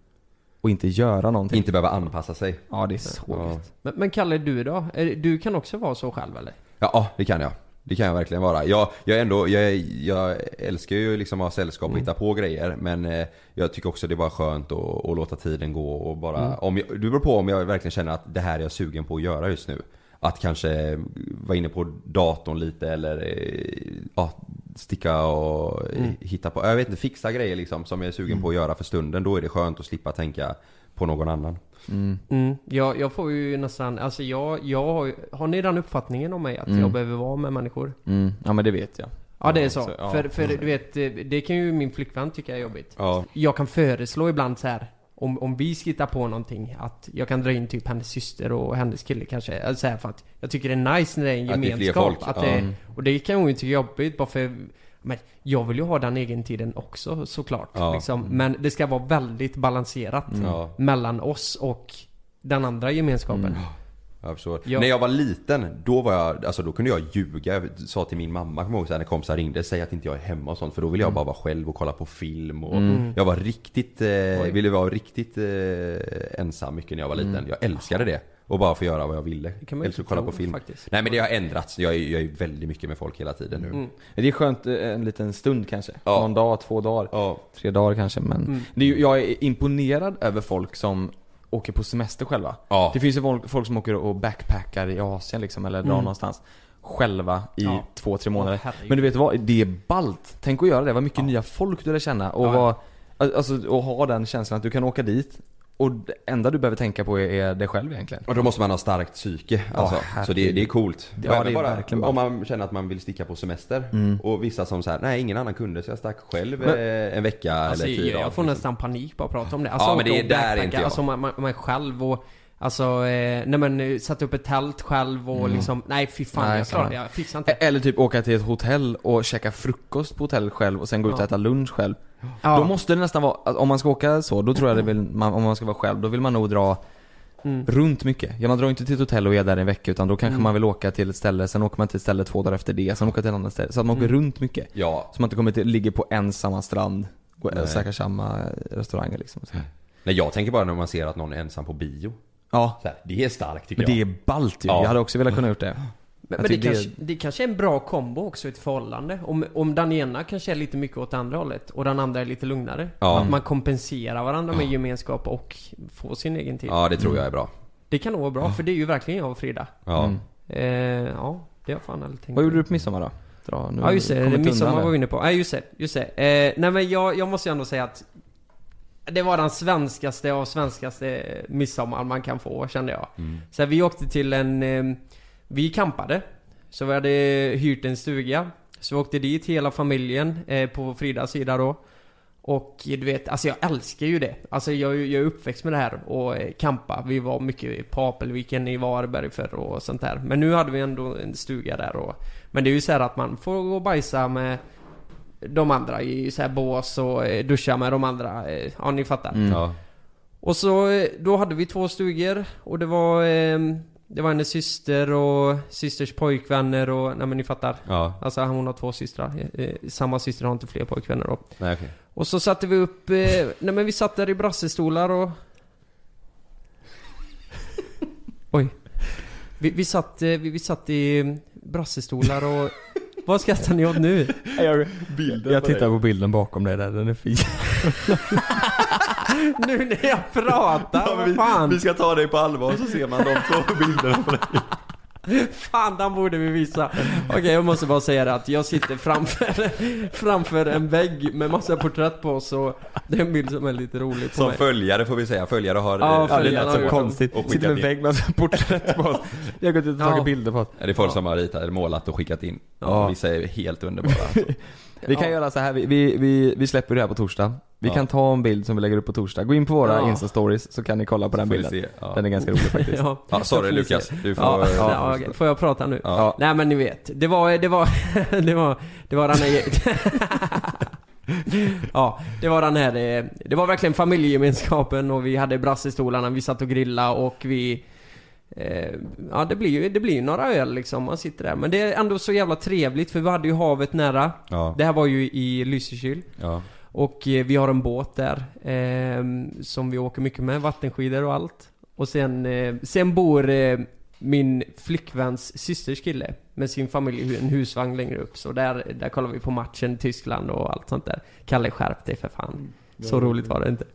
och inte göra någonting. inte behöva anpassa sig. Ja det är så Ja. Men, men Kalle, du då? Du kan också vara så själv eller? Ja, det kan jag. Det kan jag verkligen vara. Jag, jag, ändå, jag, jag älskar ju liksom att ha sällskap och hitta på grejer men eh, jag tycker också det är bara skönt att, att låta tiden gå och bara... Om jag, det beror på om jag verkligen känner att det här är jag sugen på att göra just nu. Att kanske vara inne på datorn lite eller eh, ja, sticka och eh, hitta på, jag vet inte, fixa grejer liksom som jag är sugen på att göra för stunden. Då är det skönt att slippa tänka på någon annan. Mm. Jag, jag får ju nästan, alltså jag, jag har Har ni den uppfattningen om mig att jag behöver vara med människor? Mm. Ja men det vet jag. Ja det är så. så, ja. För, för du vet, eh, det kan ju min flickvän tycka är jobbigt. Ja. Jag kan föreslå ibland så här. Om, om vi ska hitta på någonting, att jag kan dra in typ hennes syster och hennes kille kanske. Eller så här, för att jag tycker det är nice när det är en Att det är fler gemenskap. folk, Att ja. det, och det kan hon ju tycka är jobbigt bara för men jag vill ju ha den egen tiden också såklart. Ja. Liksom. Men det ska vara väldigt balanserat Ja. mellan oss och den andra gemenskapen. Jag förstår. Ja. När jag var liten, då var jag, alltså då kunde jag ljuga. Jag sa till min mamma, kommer jag ihåg när kompisar ringde, säg att inte jag är hemma och sånt. För då ville jag bara vara själv och kolla på film och jag var riktigt, eh, ville vara riktigt eh, ensam mycket när jag var liten. Jag älskade det. Och bara få göra vad jag ville. kan man ju Älskar att inte kolla på film. faktiskt. Nej men det har ändrats. Jag är, jag är väldigt mycket med folk hela tiden nu. Det är skönt eh, en liten stund kanske. Ja. Någon dag, två dagar. Ja. Tre dagar kanske men Mm. det är, ju- jag är imponerad över folk som åker på semester själva. Ja. Det finns ju folk, folk som åker och backpackar i Asien liksom eller drar Mm. någonstans själva i Ja. två, tre månader. Herregud. men du vet vad? Det är ballt. Tänk att göra det. Vad mycket nya folk du lär känna och Ja. vad, alltså, och ha den känslan att du kan åka dit och det enda du behöver tänka på är, är dig själv egentligen. Och då måste man ha starkt psyke alltså. Så herregud. det, det är coolt. Ja, även det är verkligen Om bra. man känner att man vill sticka på semester. Mm. Och vissa som så här, nej ingen annan kunde så jag stack själv Men- eh, en vecka Alltså, eller fyra jag, dagar. jag får nästan panik bara att prata om det. Alltså, Ja, men det är där inte jag. Alltså man, man, man själv och Alltså, eh, nej men eh, sätta upp ett tält själv och liksom, nej fy fan Mm. Nej, jag klarar jag fixar inte. E- Eller typ åka till ett hotell och käka frukost på hotellet själv och sen gå ut och Ja. äta lunch själv. Ja. Då måste det nästan vara, om man ska åka så, då tror jag det vill, man, om man ska vara själv, då vill man nog dra Mm. runt mycket. Ja, man drar inte till ett hotell och är där en vecka utan då kanske Mm. man vill åka till ett ställe, sen åker man till ett ställe två dagar efter det, sen åker till ett annat ställe. Så att man åker Mm. runt mycket. Ja, Så man inte kommer till, ligger på en samma strand och Nej. käkar samma restauranger liksom. Så. nej jag tänker bara när man ser att någon är ensam på bio. Ja. Så här, det är starkt tycker Men det jag. är ballt ju. Ja. Jag hade också velat kunna gjort det. Men, men det, tycker det- kanske, det kanske är en bra kombo också i ett förhållande. Om, om den ena kanske är lite mycket åt andra hållet och den andra är lite lugnare. Ja. Att man kompenserar varandra med gemenskap och får sin egen tid. Ja det tror jag är bra. Det kan nog vara bra, för det är ju verkligen jag och Frida. Ja. Mm. Eh, ja, det har jag fan aldrig tänkt Vad gjorde du på midsommar då? Dra, nu Ja just det, midsommar var vi inne på. Ja just det, just det. Eh, nej men jag, jag måste ju ändå säga att Det var den svenskaste av svenskaste midsommar man kan få kände jag. Mm. Så vi åkte till en... Eh, vi campade. Så vi hade hyrt en stuga. Så vi åkte dit hela familjen eh, på Fridas sida då. Och du vet, alltså jag älskar ju det. Alltså jag, jag är uppväxt med det här och eh, campa. Vi var mycket på Apelviken i Varberg förr och sånt där. Men nu hade vi ändå en stuga där och... Men det är ju så här att man får gå och bajsa med de andra i så här bås och eh, duscha med de andra. eh, Ja, ni fattar. Mm. Ja. Och så, eh, då hade vi två stugor och det var eh, Det var hennes syster och systers pojkvänner och, nej men ni fattar. Ja, Alltså hon har två systrar. Samma syster har inte fler pojkvänner då. nej okej. Och så satte vi upp, nej men vi satt där i brassestolar och... Oj. Vi, vi satt, vi, vi satt i brassestolar och... Vad skrattar ni åt nu? Jag, jag tittar på bilden bakom dig där, den är fin. Nu när jag pratar, vad fan? ska ta dig på allvar så ser man de två bilderna på dig. Fan, den borde vi visa. Okej, jag måste bara säga det att jag sitter framför, framför en vägg med massa porträtt på så det är en bild som är lite rolig på Som mig. följare får vi säga, följare har... Ja, eh, Ja, det lät så konstigt. Och Sitter med in. vägg med alltså porträtt på oss. Jag har gått ut och tagit Ja. bilder på oss. Ja, det är folk som har ritat, eller målat och skickat in. Ja. Vissa är helt underbara. Alltså. Vi kan Ja. göra så här, vi, vi, vi, vi släpper det här på torsdag. Vi Ja. kan ta en bild som vi lägger upp på torsdag. Gå in på våra Ja. Insta-stories så kan ni kolla på den Får vi bilden. Ja. Den är ganska rolig faktiskt. Ja. Ja, sorry Lukas, du får... Ja, ja, okej. får jag prata nu? Nej men ni vet, det var, det var, det var, det var den här... ja, det var den här, eh, det var verkligen familjegemenskapen och vi hade brassestolarna, vi satt och grillade och vi... Eh, ja det blir ju det blir några öl liksom, man sitter där. Men det är ändå så jävla trevligt för vi hade ju havet nära. Ja, Det här var ju i Lysekil. ja. Och eh, vi har en båt där eh, som vi åker mycket med, vattenskidor och allt. Och sen, eh, sen bor eh, min flickväns systers kille med sin familj i en husvagn längre upp. Så där, där kollar vi på matchen, Tyskland och allt sånt där. Kalle skärp dig för fan. Så roligt var det inte.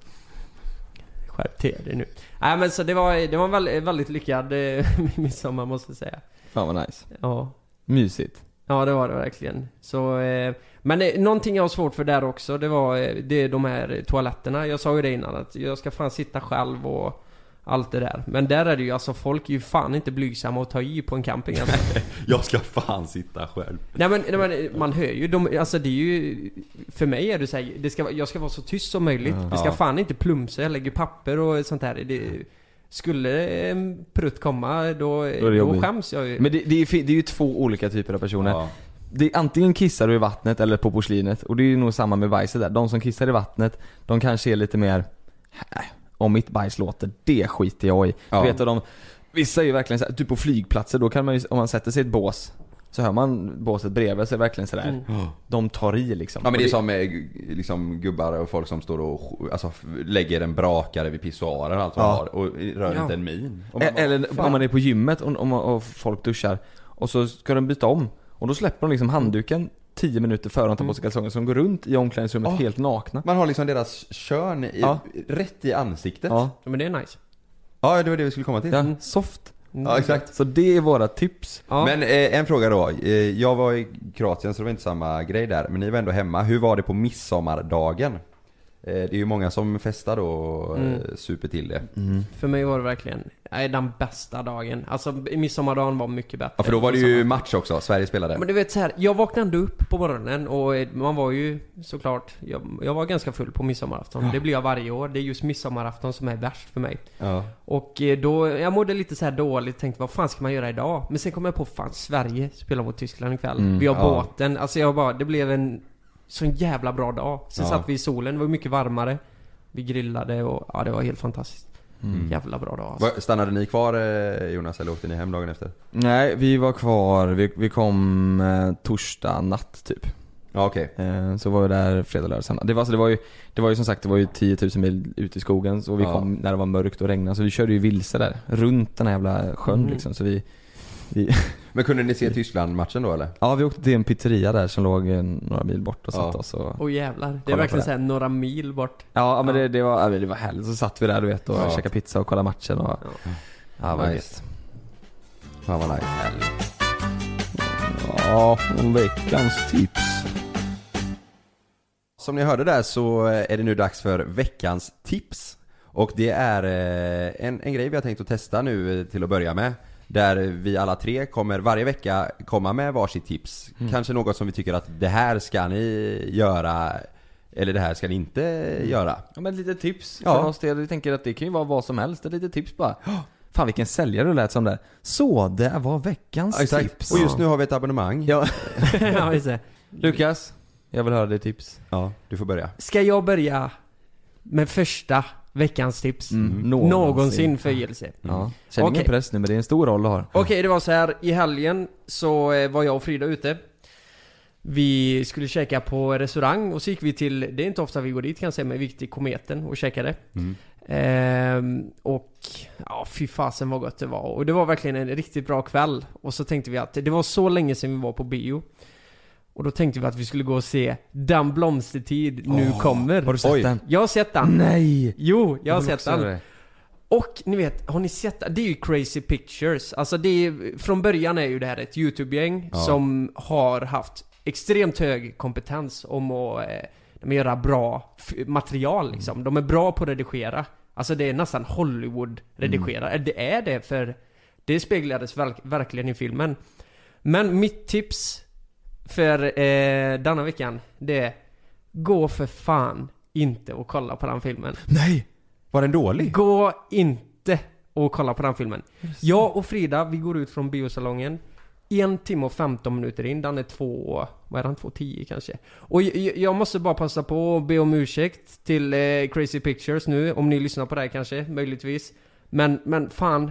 Skärp till dig nu. Nej men så det var, det var en väldigt, väldigt lyckad eh, midsommar måste jag säga. Fan vad nice. Ja. Mysigt. Ja det var det verkligen. Så, eh, men eh, någonting jag har svårt för där också, det var eh, det är de här toaletterna. Jag sa ju det innan att jag ska fan sitta själv och allt det där. Men där är det ju alltså, folk är ju fan inte blygsamma att ta i på en camping alltså. Jag ska fan sitta själv. Nej men, nej, men man hör ju, de, alltså det är ju För mig är det så här, det ska, jag ska vara så tyst som möjligt. Det ska Ja. fan inte plumsa, jag lägger papper och sånt där. Det, skulle en prutt komma då, Då är det då, skäms jag ju. Men det, det, är, det är ju två olika typer av personer. Ja. Det är, antingen kissar du i vattnet eller på porslinet och det är ju nog samma med bajset där. De som kissar i vattnet, de kanske är lite mer "Äh, om mitt bajs låter, det skiter jag i. Ja. Du vet, de, vissa är ju verkligen så här, typ på flygplatser, då kan man ju, om man sätter sig i ett bås så hör man båset bredvid det verkligen sådär, Mm. de tar i liksom. Ja men det är som eh, liksom gubbar och folk som står och alltså, lägger en brakare vid pissoaren och allt Ja. har och rör Ja. inte en min. Man Eller fan. om man är på gymmet och, och, och folk duschar och så ska de byta om och då släpper de liksom handduken 10 minuter före de tar på sig kalsonger så de går runt i omklädningsrummet Ja. helt nakna. Man har liksom deras kön i, Ja. rätt i ansiktet. Ja, Ja, men det är nice. Ja, det var det vi skulle komma till. ja soft. Mm. Ja, exakt. Så det är våra tips. Ja. Men eh, en fråga då. Eh, jag var i Kroatien så det var inte samma grej där. Men ni var ändå hemma. Hur var det på midsommardagen? Eh, det är ju många som festar då och Mm. eh, super till det. För mig var det verkligen den bästa dagen. Alltså midsommardagen var mycket bättre. Ja för då var det ju match också. Sverige spelade. Men du vet så här, jag vaknade ändå upp på morgonen och eh, man var ju såklart, jag, jag var ganska full på midsommarafton. Det blir jag varje år. Det är just midsommarafton som är värst för mig. Ja. Och då, jag mådde lite så här dåligt, tänkte vad fan ska man göra idag? Men sen kom jag på, fan Sverige spelar mot Tyskland ikväll. Mm, vi har ja. båten, alltså jag bara, det blev en sån jävla bra dag. Sen Ja. satt vi i solen, det var mycket varmare. Vi grillade och ja, det var helt fantastiskt. Mm. Jävla bra dag alltså. Stannade ni kvar eh, Jonas eller åkte ni hem dagen efter? Nej, vi var kvar, vi, vi kom eh, torsdag natt typ. Ja okej. Eh, så var vi där fredag, lördag, söndag. Det var, alltså, det var ju, det var ju som sagt, det var ju 10 000 mil ut i skogen så vi Ja. kom när det var mörkt och regnade så vi körde ju vilse där. Runt den här jävla sjön Mm. liksom så vi, vi Men kunde ni se Tyskland-matchen då eller? Ja vi åkte till en pizzeria där som låg eh, några mil bort och satte Ja. oss och Åh jävlar. Det är verkligen såhär några mil bort. Ja ja, men det, det, var, ja, det var härligt, så satt vi där du vet och Ja. käkade pizza och kollade matchen och Ja. Ja, det var Nice. gött. Fan vad nice. Ja, veckans tips. Som ni hörde där så är det nu dags för veckans tips. Och det är eh, en, en grej vi har tänkt att testa nu eh, till att börja med. Där vi alla tre kommer varje vecka komma med varsitt tips. Kanske något som vi tycker att det här ska ni göra eller det här ska ni inte göra. Ja men lite tips Ja. för oss del. Vi tänker att det kan ju vara vad som helst, ett litet tips bara. Fan vilken säljare du lät som där. Så, det var veckans tips. Och just nu har vi ett abonnemang. Ja. ja, det. Lukas, jag vill höra ditt tips. Ja, du får börja. Ska jag börja med första veckans tips? Mm. Någonsin för JLC. Ja. Känn ingen Okej. press nu men det är en stor roll du har. Okej, det var så här. I helgen så eh, var jag och Frida ute. Vi skulle käka på restaurang och så gick vi till, det är inte ofta vi går dit kan jag säga, men vi gick till Kometen och käkade. Mm. Ehm, och ja, fy fasen vad gott det var. Och det var verkligen en riktigt bra kväll. Och så tänkte vi att det var så länge sedan vi var på bio. Och då tänkte vi att vi skulle gå och se Den blomstertid nu Åh, kommer. Har du sett Oj. den? Jag har sett den. Nej! Jo, jag har vill sett också den. göra det. Och ni vet, har ni sett det? Det är ju Crazy Pictures. Alltså det är, från början är ju det här ett YouTube-gäng Ja. som har haft extremt hög kompetens om att eh, de göra bra f- material liksom. De är bra på att redigera. Alltså det är nästan Hollywood-redigera. Mm. Det är det för det speglades verk- verkligen i filmen. Men mitt tips för eh, denna veckan, det är Gå för fan inte och kolla på den filmen. Nej! Var den dålig? Gå inte och kolla på den filmen. Jag och Frida, vi går ut från biosalongen. En timme och 15 minuter in, den är två, vad är den? Två tio kanske. Och jag, jag måste bara passa på att be om ursäkt till eh, Crazy Pictures nu, om ni lyssnar på det här kanske, möjligtvis. Men, men fan.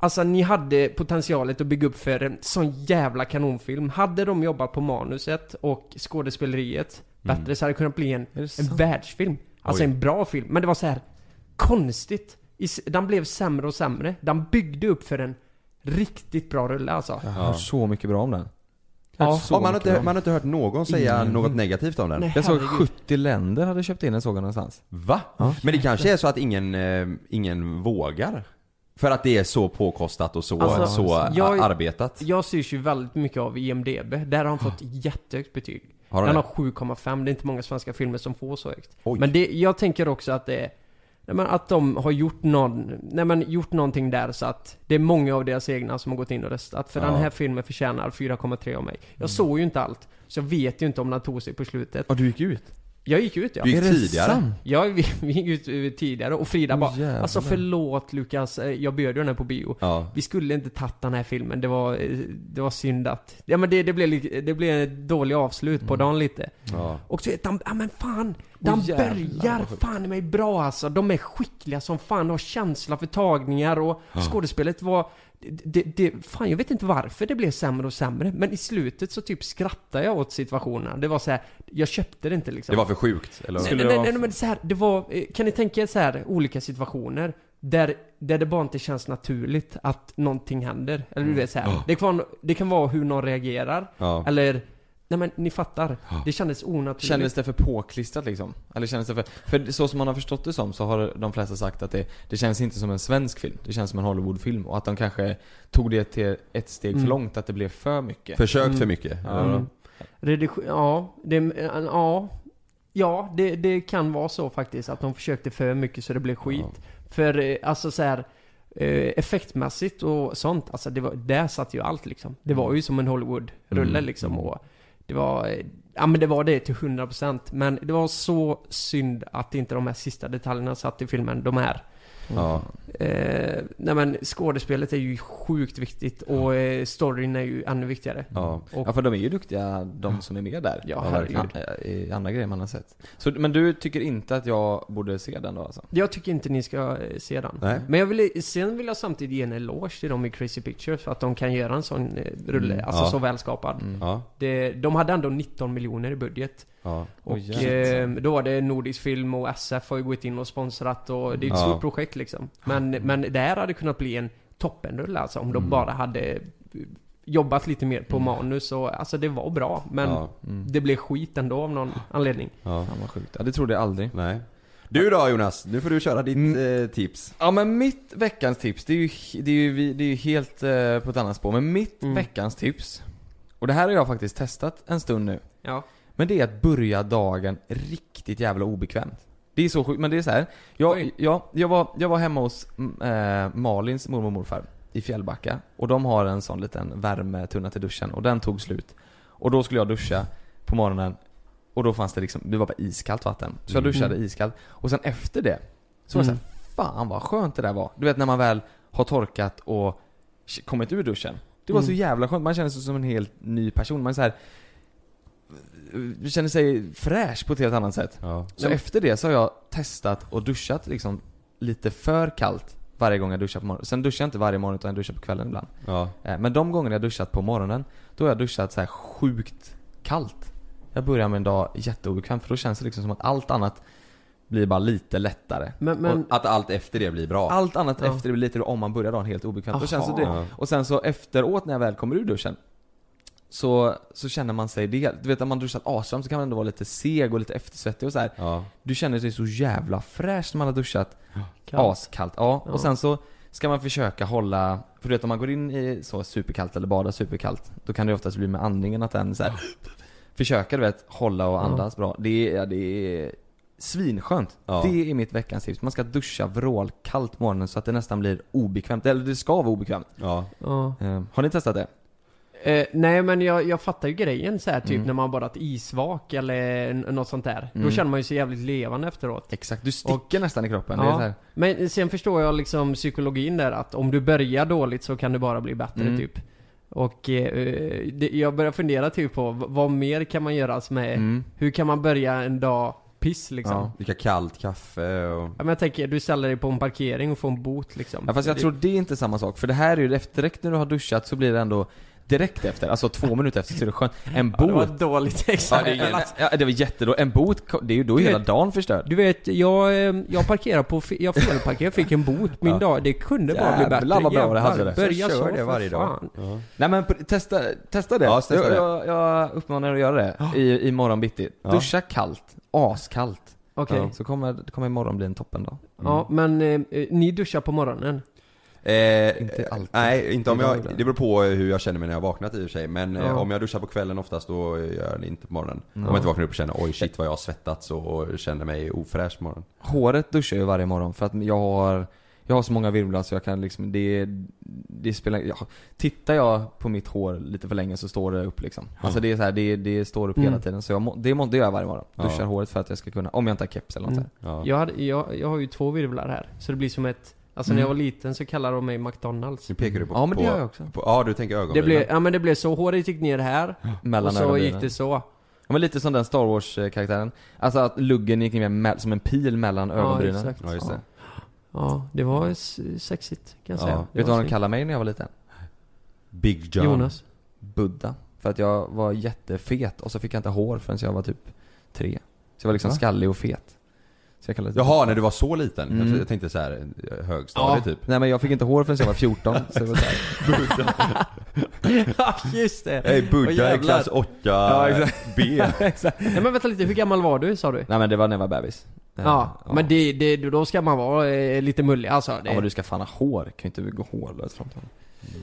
Alltså ni hade potentialet att bygga upp för en sån jävla kanonfilm. Hade de jobbat på manuset och skådespeleriet bättre så hade det kunnat bli en en världsfilm. Alltså Oj. en bra film. Men det var så här konstigt. Den blev sämre och sämre. Den byggde upp för en Riktigt bra rulle alltså. Jag har hört så mycket bra om den. Ja. Ja, man, har inte, man har inte hört någon säga Ingen. något negativt om den. Nej, Jag såg herregud. 70 länder hade köpt in en såg jag någonstans. Va? Ja. Men det kanske är så att ingen, eh, ingen vågar? För att det är så påkostat och så, Alltså, så jag- arbetat? Jag styrs ju väldigt mycket av IMDB. Där har han fått jättehögt betyg. Har du har det? 7,5. Det är inte många svenska filmer som får så högt. Oj. Men det, jag tänker också att det är Nej, men att de har gjort någon, nej men gjort någonting där så att det är många av deras egna som har gått in och röstat. För Ja. den här filmen förtjänar 4,3 av mig. Jag såg ju inte allt. Så jag vet ju inte om den tog sig på slutet. Ja, du gick ut? Jag gick ut ja. Du gick Är tidigare? sant? Ja, vi, vi gick ut eh, tidigare och Frida Åh, bara jävlar. Alltså förlåt Lukas, eh, jag bjöd ju den här på bio. Ja. Vi skulle inte tagit den här filmen, det var, eh, det var synd att... Ja men det, det blev det blev ett dåligt avslut på Mm. dagen lite. ja. Och så vet de, ja men fan, de jävlar, börjar fan i mig bra alltså. De är skickliga som fan, har känsla för tagningar och skådespelet var... Det, det, fan jag vet inte varför det blev sämre och sämre, men i slutet så typ skrattade jag åt situationerna. Det var så här, jag köpte det inte liksom. Det var för sjukt, eller? Nej, nej, nej, nej, men så här, det var, eh, kan ni tänka er så här olika situationer där, där det bara inte känns naturligt att någonting händer? Eller du vet så här. Det, kan, vara- det kan vara hur någon reagerar, Ja. eller Nej men ni fattar. Det kändes onaturligt. Kändes det för påklistrat liksom? Eller kändes det för... För så som man har förstått det som så har de flesta sagt att det, det känns inte som en svensk film. Det känns som en Hollywoodfilm och att de kanske tog det till ett steg Mm. för långt, att det blev för mycket. Försökt Mm. för mycket? Ja. Mm. Redig- ja, det, ja, ja det, det kan vara så faktiskt att de försökte för mycket så det blev skit. Ja. För eh, alltså så här eh, effektmässigt och sånt, alltså det var, där satt ju allt liksom. Det var ju som en Hollywood-rulle Mm. liksom och det var, eh, ja men det var det till 100% Men det var så synd att inte de här sista detaljerna satt i filmen, de här. Ja. Eh, nej men skådespelet är ju sjukt viktigt och eh, storyn är ju ännu viktigare. Ja. Och, Ja för de är ju duktiga, de som är med där. Ja, Ja, herregud. I, I andra grejer man har sett. Så, men du tycker inte att jag borde se den då alltså? Jag tycker inte ni ska eh, se den. Nej. Men jag vill, sen vill jag samtidigt ge en eloge till dem i Crazy Pictures för att de kan göra en sån eh, rulle, Mm, alltså ja. så välskapad. Mm. Ja. Det, de hade ändå 19 miljoner i budget. Ja. Och jävlar. eh, då var det Nordisk Film och SF har ju gått in och sponsrat och det är ett Ja. stort projekt liksom. Men, men det här hade kunnat bli en toppenrulle alltså om de Mm. bara hade eh, jobbat lite mer på manus och alltså det var bra. Men Ja. Mm. det blev skit ändå av någon anledning. ja. Fan vad sjukt. Ja, det trodde jag aldrig. Nej. Du då Jonas, nu får du köra ditt Mm. eh, tips. Ja men mitt veckans tips, det är ju, det är ju, det är ju helt eh, på ett annat spår. Men mitt Mm. veckans tips, och det här har jag faktiskt testat en stund nu. Ja. Men det är att börja dagen riktigt jävla obekvämt. Det är så sjukt, men det är så här. Jag, Oj. ja, jag, var, jag var hemma hos mm, eh, Malins mormor och morfar i Fjällbacka. Och de har en sån liten värmetunna till duschen och den tog slut. Och då skulle jag duscha på morgonen och då fanns det liksom, det var bara iskallt vatten. Så jag Mm. duschade iskallt. Och sen efter det, så var det Mm. så här, fan vad skönt det där var. Du vet när man väl har torkat och kommit ur duschen. Det var så Mm. jävla skönt, man känner sig som en helt ny person. Man är så här, känner sig fräsch på ett helt annat sätt. Ja. Så efter det så har jag testat och duschat liksom lite för kallt varje gång jag duschar på morgonen. Sen duschar jag inte varje morgon utan jag duschar på kvällen ibland. Ja. Eh, Men de gånger jag duschat på morgonen, då har jag duschat så här sjukt kallt. Jag börjar med en dag jätteobekvämt för då känns det liksom som att allt annat blir bara lite lättare. Men, men Och att allt efter det blir bra. Allt annat Ja. efter det blir lite om man börjar dagen helt obekvämt. Då känns det, det. Och sen så efteråt när jag väl kommer ur duschen så, så känner man sig det. Du vet om man duschat asvarmt så kan man ändå vara lite seg och lite eftersvettig och så här. Ja. Du känner dig så jävla fräsch när man har duschat Kallt. askallt. Ja. Ja. Och sen så ska man försöka hålla, för du vet om man går in i så superkallt eller badar superkallt, då kan det oftast bli med andningen att den så här, Försöka du vet, hålla och Ja. andas bra. Det är, ja, det är svinskönt. Ja. Det är mitt veckans tips. Man ska duscha vrålkallt på morgonen så att det nästan blir obekvämt. Eller det ska vara obekvämt. Ja. Ja. Eh, har ni testat det? Eh, nej men jag, jag fattar ju grejen så här typ Mm. när man badat isvak eller något sånt där. Då Mm. känner man ju sig jävligt levande efteråt. Exakt, du sticker nästan i kroppen. Ja. Men sen förstår jag liksom psykologin där att om du börjar dåligt så kan det bara bli bättre Mm. typ. Och eh, det, jag börjar fundera typ på vad mer kan man göra som är, Mm. hur kan man börja en dag piss liksom? Ja. Ja. Dricka kallt kaffe och... men jag tänker, du ställer dig på en parkering och får en bot liksom. Ja fast jag Det- tror det är inte samma sak. För det här är ju efter direkt när du har duschat så blir det ändå direkt efter, alltså två minuter efter så är det skönt. En Ja, det var bot, ett dåligt ja, exempel. det, är, ja, det var jättedåligt. En bot, det är ju då Du hela vet- dagen förstörd. Du vet, jag, eh, jag parkerade på, jag felparkerade, fick en bot. Min Ja. dag, det kunde bara bli Jävlar bättre. vad bra det hade Jävlar, det. Börja Så det varje dag. Ja. Nej men testa, testa det. Ja, testa jag, det. Jag, jag uppmanar er att göra det i, i morgon bitti. Ja. Duscha kallt, askallt. Okej. Ja, så kommer, kommer imorgon bli en toppendag. Ja, men eh, eh, ni duschar på morgonen? Eh, Inte alltid. Nej, inte om jag, det beror på hur jag känner mig när jag har vaknat i och för sig. Men eh, Ja. om jag duschar på kvällen oftast då gör jag det inte på morgonen. Ja. Om jag inte vaknar upp och känner oj shit vad jag har svettats och känner mig ofräsch på morgonen. Håret duschar jag varje morgon för att jag har jag har så många virvlar så jag kan liksom, det, det spelar, ja, tittar jag på mitt hår lite för länge så står det upp liksom. Alltså det är så här, det, det står upp Mm. hela tiden så jag må, det, må, det gör jag varje morgon. Ja. Duschar håret för att jag ska kunna, om jag inte har keps eller något Mm. Ja. Jag, hade, jag, jag har ju två virvlar här, så det blir som ett... Alltså när jag var liten så kallade de mig McDonalds. Nu pekar du på... Ja men det på, gör jag också. På, ja du tänker Det ögonbrynen. blev, ja men det blev så, håret gick ner här, Mellan och så ögonbrynen. gick det så. Ja men lite som den Star Wars-karaktären. Alltså att luggen gick ner med, som en pil mellan Ja, ögonbrynen. exakt. Ja just det. Ja, det var sexigt kan jag Ja. säga. Det Vet du vad de kallade mig när jag var liten? Big John. Jonas. Buddha. För att jag var jättefet och så fick jag inte hår förrän jag var typ tre. Så jag var liksom Va? skallig och fet. Så jag kallades Jaha, när du var så liten? Mm. Jag, jag tänkte så här högstadie Ja. typ. Nej men jag fick inte hår förrän jag var 14, så det var så här. Ja, just det. Hej Åh, Buddha i klass 8 Ja, B. Exakt. Nej men vänta lite, hur gammal var du sa du? Nej men det var när jag var bebis. Ja, men det, det, då ska man vara eh, lite mullig alltså. Det, Ja men du ska fan ha hår, kan ju inte gå hårlöst fram till honom.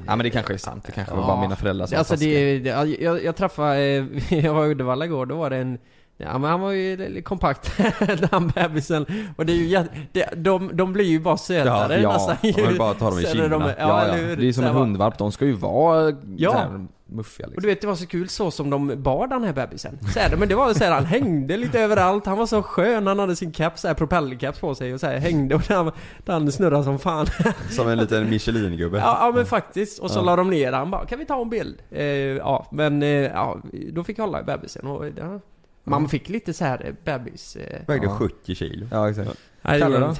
Ja men det kanske är sant, det kanske var Ja. bara mina föräldrar som alltså det, det, jag, jag träffade, eh, jag var i Uddevalla igår, då var det en Ja men han var ju kompakt, den bebisen. Och det är ju jätte, det, de, de blir ju bara sötare Ja, nästan ja, man bara ta dem i kinderna. De, ja, Ja, ja. hur? Det är som Så en hundvalp, de ska ju vara Ja. så här muffiga Och liksom. du vet det var så kul så som de bar den här bebisen. Så här, men det var så här, han hängde lite överallt, han var så skön, han hade sin caps, så här, propellercaps på sig och så här, hängde och den, den snurrade som fan. Som en liten Michelin-gubbe. Ja, ja men faktiskt. Och så Ja. la de ner han bara, kan vi ta en bild? Eh, ja, men eh, ja, då fick jag hålla i bebisen och ja, man fick lite så här eh, bebis... Eh, Vägde Ja. 70 kilo. Ja exakt. nej, det Kalle då?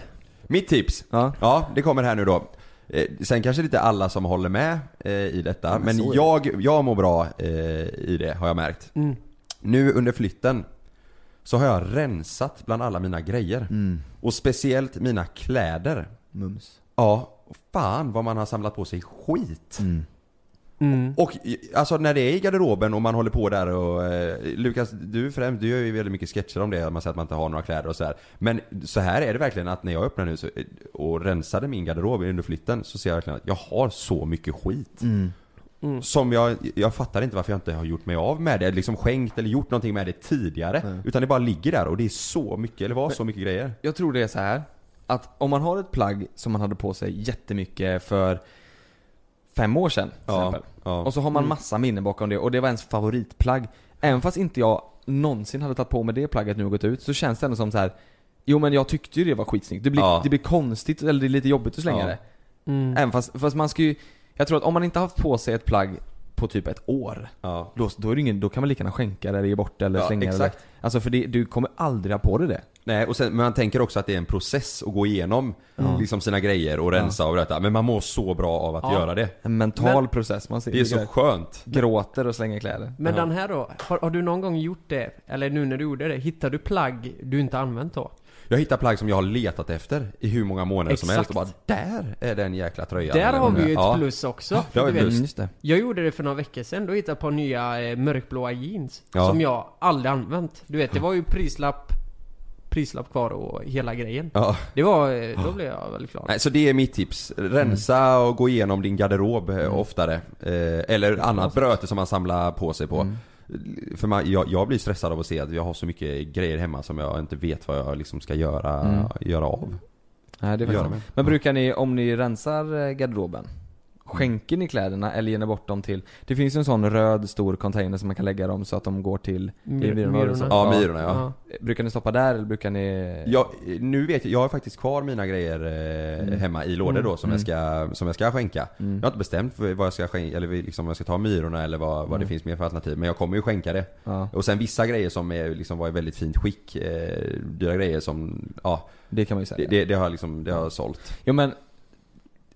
Mitt tips. Ja. Ja, det kommer här nu då. Eh, sen kanske inte alla som håller med eh, i detta, Ja, men men det. jag, jag mår bra eh, i det har jag märkt. Mm. Nu under flytten så har jag rensat bland alla mina grejer. Mm. Och speciellt mina kläder. Mums. Ja, fan vad man har samlat på sig skit. Mm. Mm. Och alltså när det är i garderoben och man håller på där och eh, Lukas, du främst, du gör ju väldigt mycket sketcher om det, man säger att man inte har några kläder och så här. Men så här är det verkligen att när jag öppnar nu så, och rensade min garderob under flytten så ser jag verkligen att jag har så mycket skit. Mm. Mm. Som jag, jag fattar inte varför jag inte har gjort mig av med det, liksom skänkt eller gjort någonting med det tidigare. Nej. Utan det bara ligger där och det är så mycket, eller var så mycket grejer. Jag tror det är så här att om man har ett plagg som man hade på sig jättemycket för fem år sedan till Ja, exempel. ja. Och så har man Mm. massa minnen bakom det och det var ens favoritplagg. Även fast inte jag någonsin hade tagit på mig det plagget nu och gått ut så känns det ändå som så här. Jo men jag tyckte ju det var skitsnyggt. Det blir, Ja. det blir konstigt eller det är lite jobbigt att slänga Ja. det. Mm. Även fast, fast man ska ju, jag tror att om man inte har haft på sig ett plagg på typ ett år. Ja. Då, då, är det ingen, då kan man lika gärna skänka det eller ge bort det eller Ja, slänga det. exakt. Eller, alltså för det, du kommer aldrig ha på dig det. Nej, och sen, men man tänker också att det är en process att gå igenom Ja. liksom sina grejer och rensa och detta. Men man mår så bra av att Ja. göra det. En mental Men- process. Man ser Det är så skönt. gråter och slänger kläder. Men Ja. den här då, har, har du någon gång gjort det? Eller nu när du gjorde det, hittar du plagg du inte använt då? Jag hittar plagg som jag har letat efter i hur många månader som helst och bara Exakt. där är den jäkla tröjan. Där har vi det ju ett ja. plus också. det vi vet, plus. just det. Jag gjorde det för några veckor sedan, då hittade jag ett par nya eh, mörkblåa jeans. Ja. Som jag aldrig använt. Du vet, det var ju prislapp, prislapp kvar och hela grejen. Ja. Det var, eh, då blev jag väldigt glad. Nej, så det är mitt tips. Rensa och gå igenom din garderob eh, Mm. oftare. Eh, eller annat bröte som man samlar på sig på. Mm. För man, jag, jag blir stressad av att se att jag har så mycket grejer hemma som jag inte vet vad jag liksom ska göra, Mm. göra av. Nej, det är. Men brukar ni, om ni rensar eh, garderoben, skänker ni kläderna eller ger ni bort dem till? Det finns ju en sån röd stor container som man kan lägga dem så att de går till My- Myrorna, Myrorna. Ja, myrorna ja. Ja. Brukar ni stoppa där eller brukar ni? Jag, nu vet jag, jag har faktiskt kvar mina grejer eh, Mm. hemma i lådor då som, Mm. jag ska, som jag ska skänka. Mm. Jag har inte bestämt för vad jag ska skänka, eller liksom om jag ska ta myrorna eller vad, vad det Mm. finns mer för alternativ. Men jag kommer ju skänka det. Ja, Och sen vissa grejer som är, liksom var i väldigt fint skick, eh, dyra grejer som, ja, det kan man ju det, säga. det, det har jag liksom, det har jag sålt. Jo men,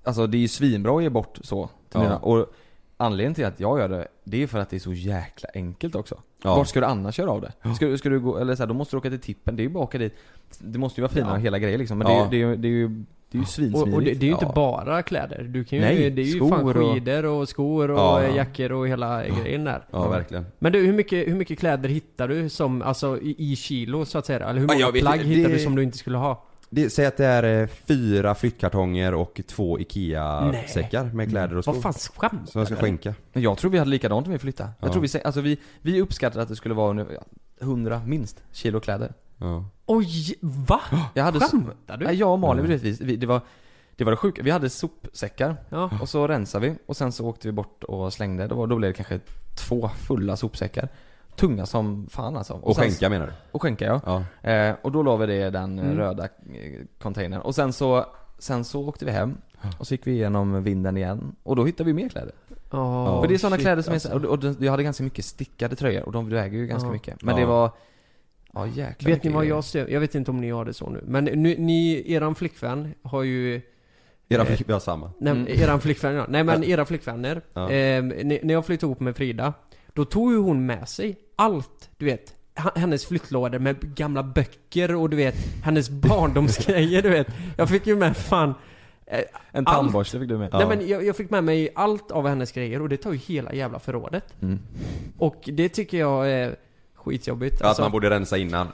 alltså det är ju svinbra att ge bort så till Ja. och anledningen till att jag gör det, det är för att det är så jäkla enkelt också. Ja. Vart ska du annars göra av det? Ska, ska du gå, eller så här, då måste du åka till tippen, det är ju bara att åka dit. Det måste ju vara fina Ja. hela grejer liksom, men Ja. det, är ju- det, är ju- det är ju det är ju Och, svinsmidigt. och det, det är ju inte Ja. bara kläder. Du kan ju, Nej, det är ju skor fan och- skidor och skor och Ja, ja. jackor och hela grejen där. Ja, verkligen. Men du, hur mycket, hur mycket kläder hittar du som, alltså i, i kilo så att säga? Eller hur Ja, många vet plagg hittar det- du som du inte skulle ha? Det, säg att det är eh, fyra flyttkartonger och två IKEA-säckar med kläder och skor. Vad fan skämtar Som jag ska skänka. Men jag tror vi hade likadant om vi flyttade. Jag Ja. tror vi, sä- alltså vi, vi uppskattade att det skulle vara ungefär 100 minst kilo kläder. Ja. Oj, va? Jag hade Skämtar du? Nej, jag och Malin, Mm. vi, vi, det var det var det sjuka, vi hade sopsäckar Ja. och så rensade vi och sen så åkte vi bort och slängde. Då, var, då blev det kanske två fulla sopsäckar. Tunga som fan alltså. Och sen- skänka menar du? Och skänka ja. Ja. Eh, och då la vi det i den Mm. röda eh, containern. Och sen så, sen så åkte vi hem och så gick vi igenom vinden igen. Och då hittade vi mer kläder. Oh, För det är sådana shit, kläder som alltså. är och, och jag hade ganska mycket stickade tröjor och de väger ju ganska Ja. mycket. Men Ja. det var, ja jäklar Vet ni vad jag ser? Jag vet inte om ni har det så nu. Men nu, ni, eran flickvän har ju... Era Eh, flick, vi har samma. Nej, Mm. eran flickvän ja. Nej men era flickvänner. Ja. Eh, när när jag flyttade ihop med Frida. Då tog ju hon med sig allt, du vet. Hennes flyttlådor med gamla böcker och du vet, hennes barndomsgrejer du vet. Jag fick ju med fan... Eh, En tandborste fick du med. Ja. Nej men jag, jag fick med mig allt av hennes grejer och det tar ju hela jävla förrådet. Mm. Och det tycker jag är skitjobbigt. Att Alltså, man borde rensa innan.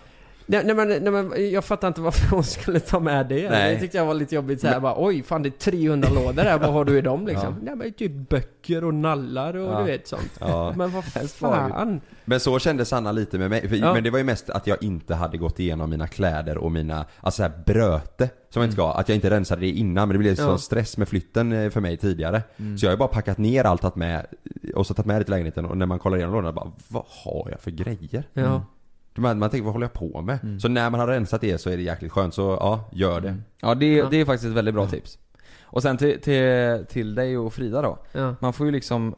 Nej, nej, men, nej men jag fattar inte varför hon skulle ta med det. Nej. Det tyckte jag var lite jobbigt såhär bara oj fan det är 300 lådor här, vad har du i dem liksom? Ja. Nej men typ böcker och nallar och Ja. du vet sånt. Ja. Men vad fan? Men så kände Sanna lite med mig, för, Ja. men det var ju mest att jag inte hade gått igenom mina kläder och mina, alltså så här bröte som jag inte ska, att jag inte rensade det innan men det blev sån Ja. stress med flytten eh, för mig tidigare. Så jag har ju bara packat ner allt tagit med, och så tagit med det till lägenheten och när man kollar igenom lådorna bara, vad har jag för grejer? Ja. Man, man tänker, vad håller jag på med? Så när man har rensat det så är det jäkligt skönt, så ja, gör det. Ja det, Ja. det är faktiskt ett väldigt bra tips. Och sen till, till, till dig och Frida då. Ja. Man får ju liksom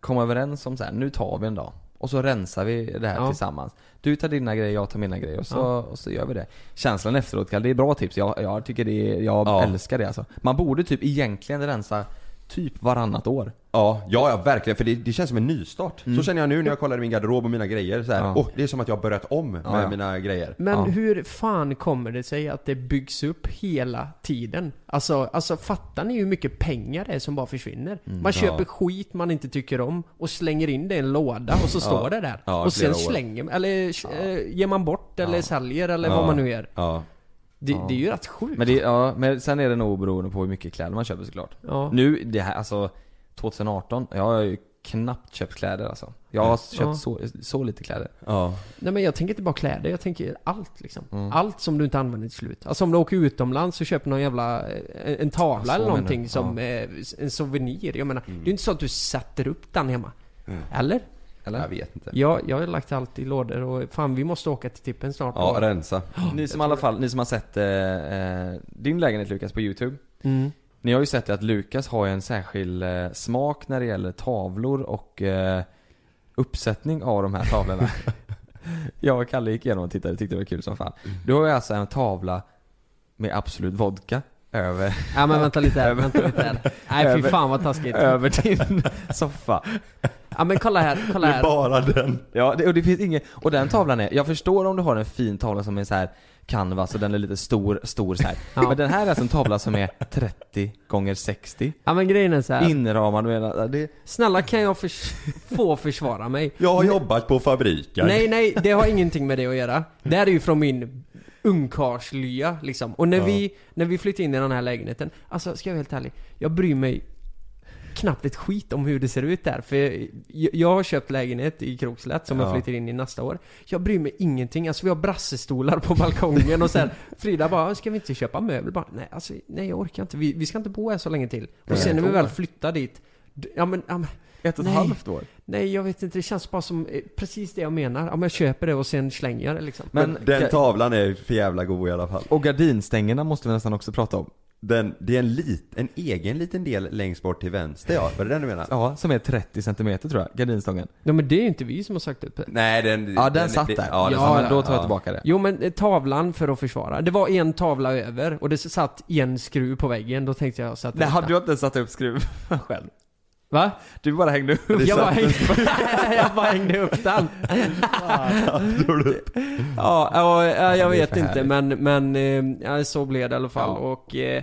komma överens om så här, nu tar vi en dag. Och så rensar vi det här Ja. tillsammans. Du tar dina grejer, jag tar mina grejer och så, Ja. och så gör vi det. Känslan efteråt, det är bra tips. Jag, jag tycker det är, jag Ja. älskar det alltså. Man borde typ egentligen rensa typ varannat år. Ja, ja, ja verkligen. För det, det känns som en nystart. Så känner jag nu när jag kollar i min garderob och mina grejer. Så här, Ja. åh, det är som att jag har börjat om med Ja, ja. mina grejer. Men hur fan kommer det sig att det byggs upp hela tiden? Alltså, alltså fattar ni hur mycket pengar det är som bara försvinner? man köper skit man inte tycker om och slänger in det i en låda och så står det där. Och sen år. slänger eller eh, ger man bort eller säljer eller vad man nu gör. Det, Ja. det är ju rätt sjukt. Men, det, ja, men sen är det nog beroende på hur mycket kläder man köper såklart. ja. Nu, det här, alltså 2018, jag har ju knappt köpt kläder alltså. Jag har köpt Ja. så, så lite kläder. Ja. Nej men jag tänker inte bara kläder, jag tänker allt liksom. Mm. Allt som du inte använder till slut. Alltså om du åker utomlands och köper någon jävla, eh, en tavla Så eller någonting som en souvenir. Jag menar, det är ju inte så att du sätter upp den hemma. Mm. Eller? Eller? Jag vet inte. Jag, jag har lagt allt i lådor och fan vi måste åka till tippen snart. Ja, och, rensa. Ni som i alla fall, ni som har sett eh, eh, din lägenhet Lukas på youtube. mm. Ni har ju sett att Lukas har en särskild eh, smak när det gäller tavlor och eh, uppsättning av de här tavlorna. jag och Kalle gick igenom och tittade, tyckte det var kul som fan. Du har ju alltså en tavla med Absolut Vodka över, Ja men vänta lite här, vänta lite här. Nej fy fan vad taskigt. över din soffa. Ja men kolla här, kolla här. bara den. Ja, det, och det finns inget, och den tavlan är, jag förstår om du har en fin tavla som är så här canvas och den är lite stor, stor så här. Ja. Men den här är alltså en tavla som är 30 gånger 60 Ja men grejen är så här. Inramad med, det, Snälla kan jag förs- få försvara mig? Jag har jobbat på fabriken. Nej, nej, det har ingenting med det att göra. Det här är ju från min ungkarlslya liksom. Och när, Ja. vi, när vi flyttade in i den här lägenheten, alltså ska jag vara helt ärlig, jag bryr mig knappt ett skit om hur det ser ut där. För jag, jag har köpt lägenhet i Krokslätt som jag Ja. flyttar in i nästa år. Jag bryr mig ingenting. Alltså vi har brassestolar på balkongen och sen Frida bara, ska vi inte köpa möbler? Bara, nej, alltså, nej jag orkar inte. Vi, vi ska inte bo här så länge till. Och sen när vi jag väl flyttar dit, ja men, ja, men ett och ett Nej. halvt år. Nej jag vet inte, det känns bara som eh, precis det jag menar. Ja men jag köper det och sen slänger jag det liksom. Men, Men den tavlan är för jävla god i alla fall. och gardinstängerna måste vi nästan också prata om. Den, det är en, lit, en egen liten del längst bort till vänster ja, var det den du menar? Ja, som är 30 cm tror jag, gardinstången. Ja men det är ju inte vi som har sagt upp det. Nej den... Ja, den satt där. Ja, den Ja, satt men där. då tar jag Ja. tillbaka det. Jo men eh, tavlan för att försvara. Det var en tavla över och det satt en skruv på väggen. Då tänkte jag sätta Nej, upp hade den. du inte satt upp skruv själv? Va? Du bara hängde upp Jag bara, hängde, jag bara hängde upp den. ja, ja, ja, jag vet inte men, men eh, ja, så blev det i alla fall. Och eh,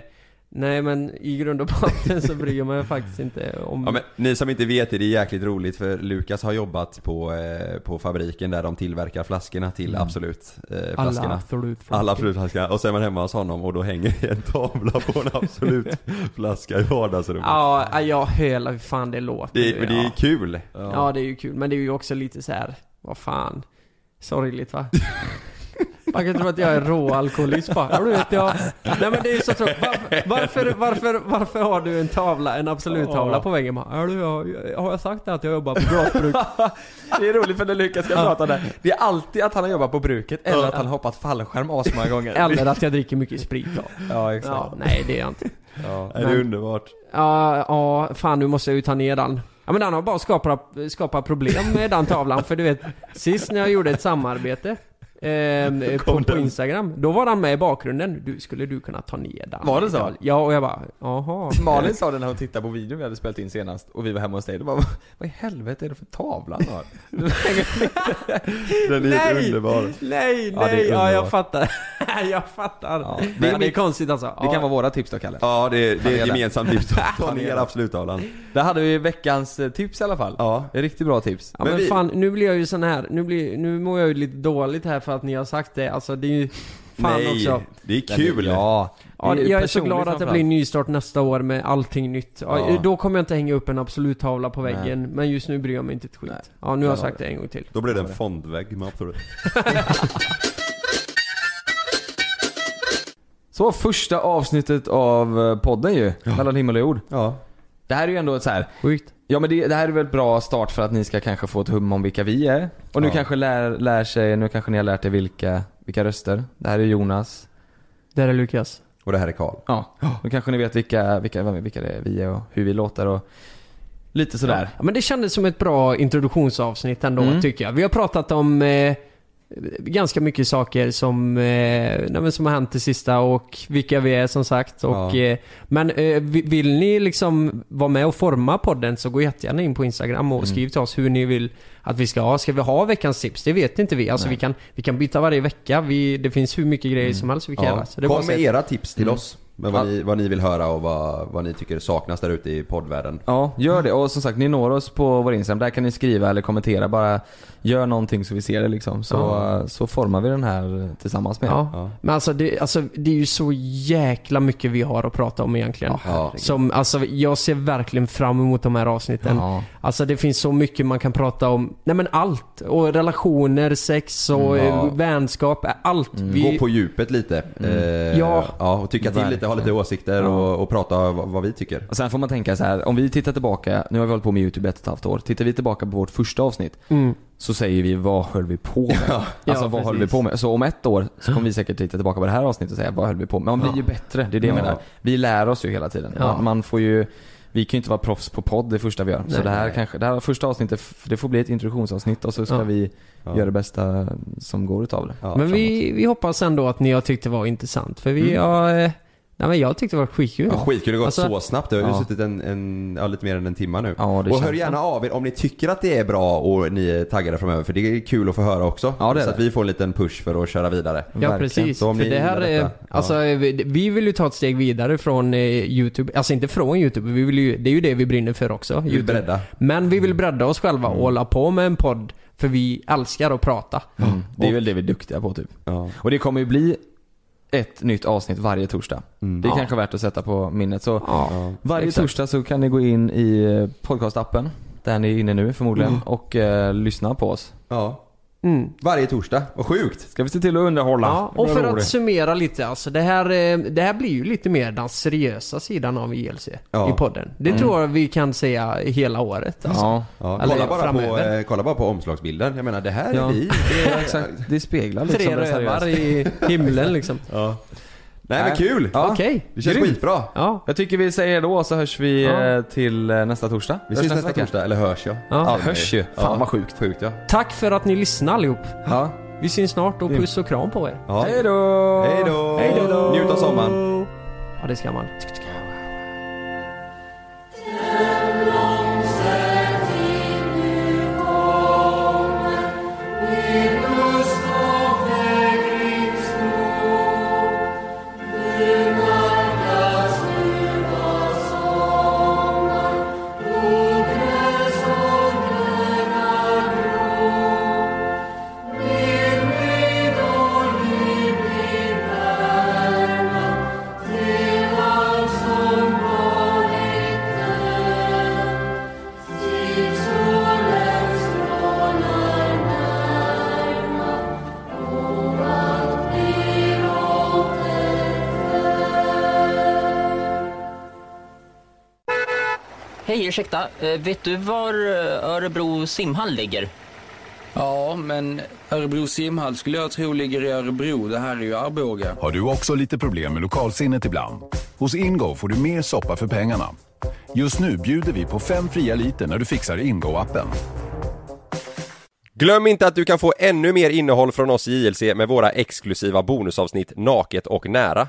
nej men i grund och botten så bryr jag mig faktiskt inte om... Ja, men ni som inte vet det, det är jäkligt roligt för Lukas har jobbat på, eh, på fabriken där de tillverkar flaskorna till Absolut eh, alla flaskorna. absolut. Alla Absolut-flaskorna. Och sen var man hemma hos honom och då hänger det en tavla på en Absolut-flaska i vardagsrummet. Ja, ja, jag hör hur fan det låter. Det, men det är ja. kul. ja, det är ju kul. Men det är ju också lite så här. vad fan. Sorgligt va? Man kan tro att jag är råalkoholist bara. Ja, du vet jag. Nej men det är ju så tråkigt. Varför, varför, varför, varför har du en tavla, en absolut tavla på väggen? Ja, du, jag, har jag sagt att jag jobbar på glasbruk? Det är roligt för när Lukas ska prata om det. Det är alltid att han har jobbat på bruket eller att han har hoppat fallskärm asmånga gånger. Eller att jag dricker mycket sprit då. Ja, exakt. Ja, nej det är jag inte. Ja. Det är Men- underbart. Ja, ja, fan nu måste jag ju ta ner den. Ja men den har bara skapat, skapat problem med den tavlan för du vet Sist när jag gjorde ett samarbete ehm, på, på Instagram, då var den med i bakgrunden. Du, skulle du kunna ta ner den? Var det så? Ja och jag bara, jaha. Malin sa det när hon tittade på videon vi hade spelat in senast och vi var hemma hos dig. Då bara, vad i helvete är det för tavla han har? Den är helt Nej! underbar. Nej, Ja, nej, ja, jag underbart. fattar. jag fattar. Ja, det, är, det det- är konstigt alltså. Det Ja. kan vara våra tips då Kalle. Ja, det, är- det är ett gemensamt tips. Ta Han ner det. Absolut-tavlan. Där hade vi veckans eh, tips i alla fall. Ja. Det är riktigt bra tips. Ja Men men, vi- fan, nu blir jag ju sån här, nu, blir, nu mår jag ju lite dåligt här för att ni har sagt det. Alltså det är ju, fan Nej, också. det är kul. Ja. Ja, är jag är så glad att det blir nystart nästa år med allting nytt. Ja, Ja. Då kommer jag inte hänga upp en absolut tavla på väggen, men just nu bryr jag mig inte ett skit. Nej. Ja, nu har jag sagt det en gång till. Då blir det en fondvägg med Absolut. Så första avsnittet av eh, podden ju, Mellan himmel och jord. Ja. Det här är ju ändå ett så här. Sjukt. Ja men det, det här är väl ett bra start för att ni ska kanske få ett hum om vilka vi är. Och nu Ja. kanske lär, lär sig, nu kanske ni har lärt er vilka, vilka röster. Det här är Jonas. Där är Lukas. Och det här är Karl. Ja. Nu kanske ni vet vilka, vilka, vilka det är vi är och hur vi låter och lite sådär. Ja, men det kändes som ett bra introduktionsavsnitt ändå, Mm. tycker jag. Vi har pratat om eh, ganska mycket saker som, eh, men som har hänt det sista och vilka vi är som sagt. Och, Ja. eh, men eh, vi- vill ni liksom vara med och forma podden så gå jättegärna in på Instagram och Mm. skriv till oss hur ni vill att vi ska ha. Ska vi ha veckans tips? Det vet inte vi. Alltså Nej. vi kan, vi kan byta varje vecka. Vi, det finns hur mycket grejer som helst vi kan göra. Så det Kom med era tips till Mm. oss. Med vad, Ja. ni, vad ni vill höra och vad, vad ni tycker saknas där ute i poddvärlden. Ja, gör det. Och som sagt, ni når oss på vår Instagram. Där kan ni skriva eller kommentera. Bara gör någonting så vi ser det liksom. Så, Ja. så formar vi den här tillsammans med. Ja. Ja. Men alltså det, alltså det är ju så jäkla mycket vi har att prata om egentligen. Ja. Som, alltså jag ser verkligen fram emot de här avsnitten. Ja. Alltså det finns så mycket man kan prata om. Nej men allt. Och relationer, sex och Mm, ja. vänskap, allt. Vi, Gå på djupet lite. Eh, Ja. ja. Och tycka till lite, ha lite åsikter Ja. och, och prata vad, vad vi tycker. Och sen får man tänka så här, om vi tittar tillbaka, nu har vi hållit på med YouTube ett och ett halvt år. Tittar vi tillbaka på vårt första avsnitt mm, så säger vi vad höll vi på med? Ja. Alltså Ja, vad höll vi precis. på med? Så om ett år så kommer vi säkert titta tillbaka på det här avsnittet och säga vad höll vi på med? Man blir ju bättre, det är det jag Ja. menar. Vi lär oss ju hela tiden. Ja. Man, man får ju vi kan ju inte vara proffs på podd det första vi gör. så Nej, det här nej. kanske, det här första avsnittet, det får bli ett introduktionsavsnitt och så ska Ja. vi Ja. göra det bästa som går utav det. Ja, men framåt. vi, vi hoppas ändå att ni har tyckt det var intressant. För vi Mm. har... eh, Nej men jag tyckte det var skitkul. Ja, skitkul, det har gått Alltså- så snabbt. Det har ju Ja. suttit en, en, ja, lite mer än en timme nu. Ja, och hör gärna av er om ni tycker att det är bra och ni är taggade framöver. För det är kul att få höra också. Ja, det så det. att vi får en liten push för att köra vidare. Ja Verkligen. precis. Så om För ni det här är, detta, alltså vi, vi vill ju ta ett steg vidare från eh, YouTube. Alltså inte från YouTube, vi vill ju, det är ju det vi brinner för också. Vi vill bredda. Men vi vill bredda oss själva och hålla på med en podd. För vi älskar att prata. Mm. Det är väl det vi är duktiga på typ. Ja. Och det kommer ju bli ett nytt avsnitt varje torsdag. Mm. Det är Ja. kanske värt att sätta på minnet. Så Ja. Varje exakt. torsdag så kan ni gå in i eh, podcastappen, där ni är inne nu förmodligen, Mm. och eh, lyssna på oss. ja. Mm. Varje torsdag. Vad sjukt. Ska vi se till att underhålla? Ja, och för var att roligt. summera lite alltså. Det här, eh, det här blir ju lite mer den seriösa sidan av ILC Ja. i podden. Det Mm. tror jag vi kan säga hela året alltså. Ja, Ja, Eller kolla, bara på, framöver. eh, kolla bara på omslagsbilden. Jag menar det här Ja. är vi. det är exakt. Det speglar liksom Tre rövar i himlen liksom. Nej men kul! Ja. Okej. Det känns Grymt. skitbra. Ja. Jag tycker vi säger då så hörs vi Ja. eh, till eh, nästa torsdag. Vi ses nästa torsdag, eller hörs jag. Ja, ja. hörs ju. Fan vad sjukt. Sjukt ja. Tack för att ni lyssnade allihop. Ja. Vi syns snart och puss och kram på er. ja. Hej då! Hej då! Hej då! Njut av sommaren. Ja, det ska man. Hej, ursäkta. Eh, vet du var eh, Örebro simhall ligger? Ja, men Örebro simhall skulle jag tro ligger i Örebro. Det här är ju Arboga. Har du också lite problem med lokalsinnet ibland? Hos Ingo får du mer soppa för pengarna. Just nu bjuder vi på fem fria liter när du fixar Ingo-appen. Glöm inte att du kan få ännu mer innehåll från oss i JLC med våra exklusiva bonusavsnitt Naket och Nära.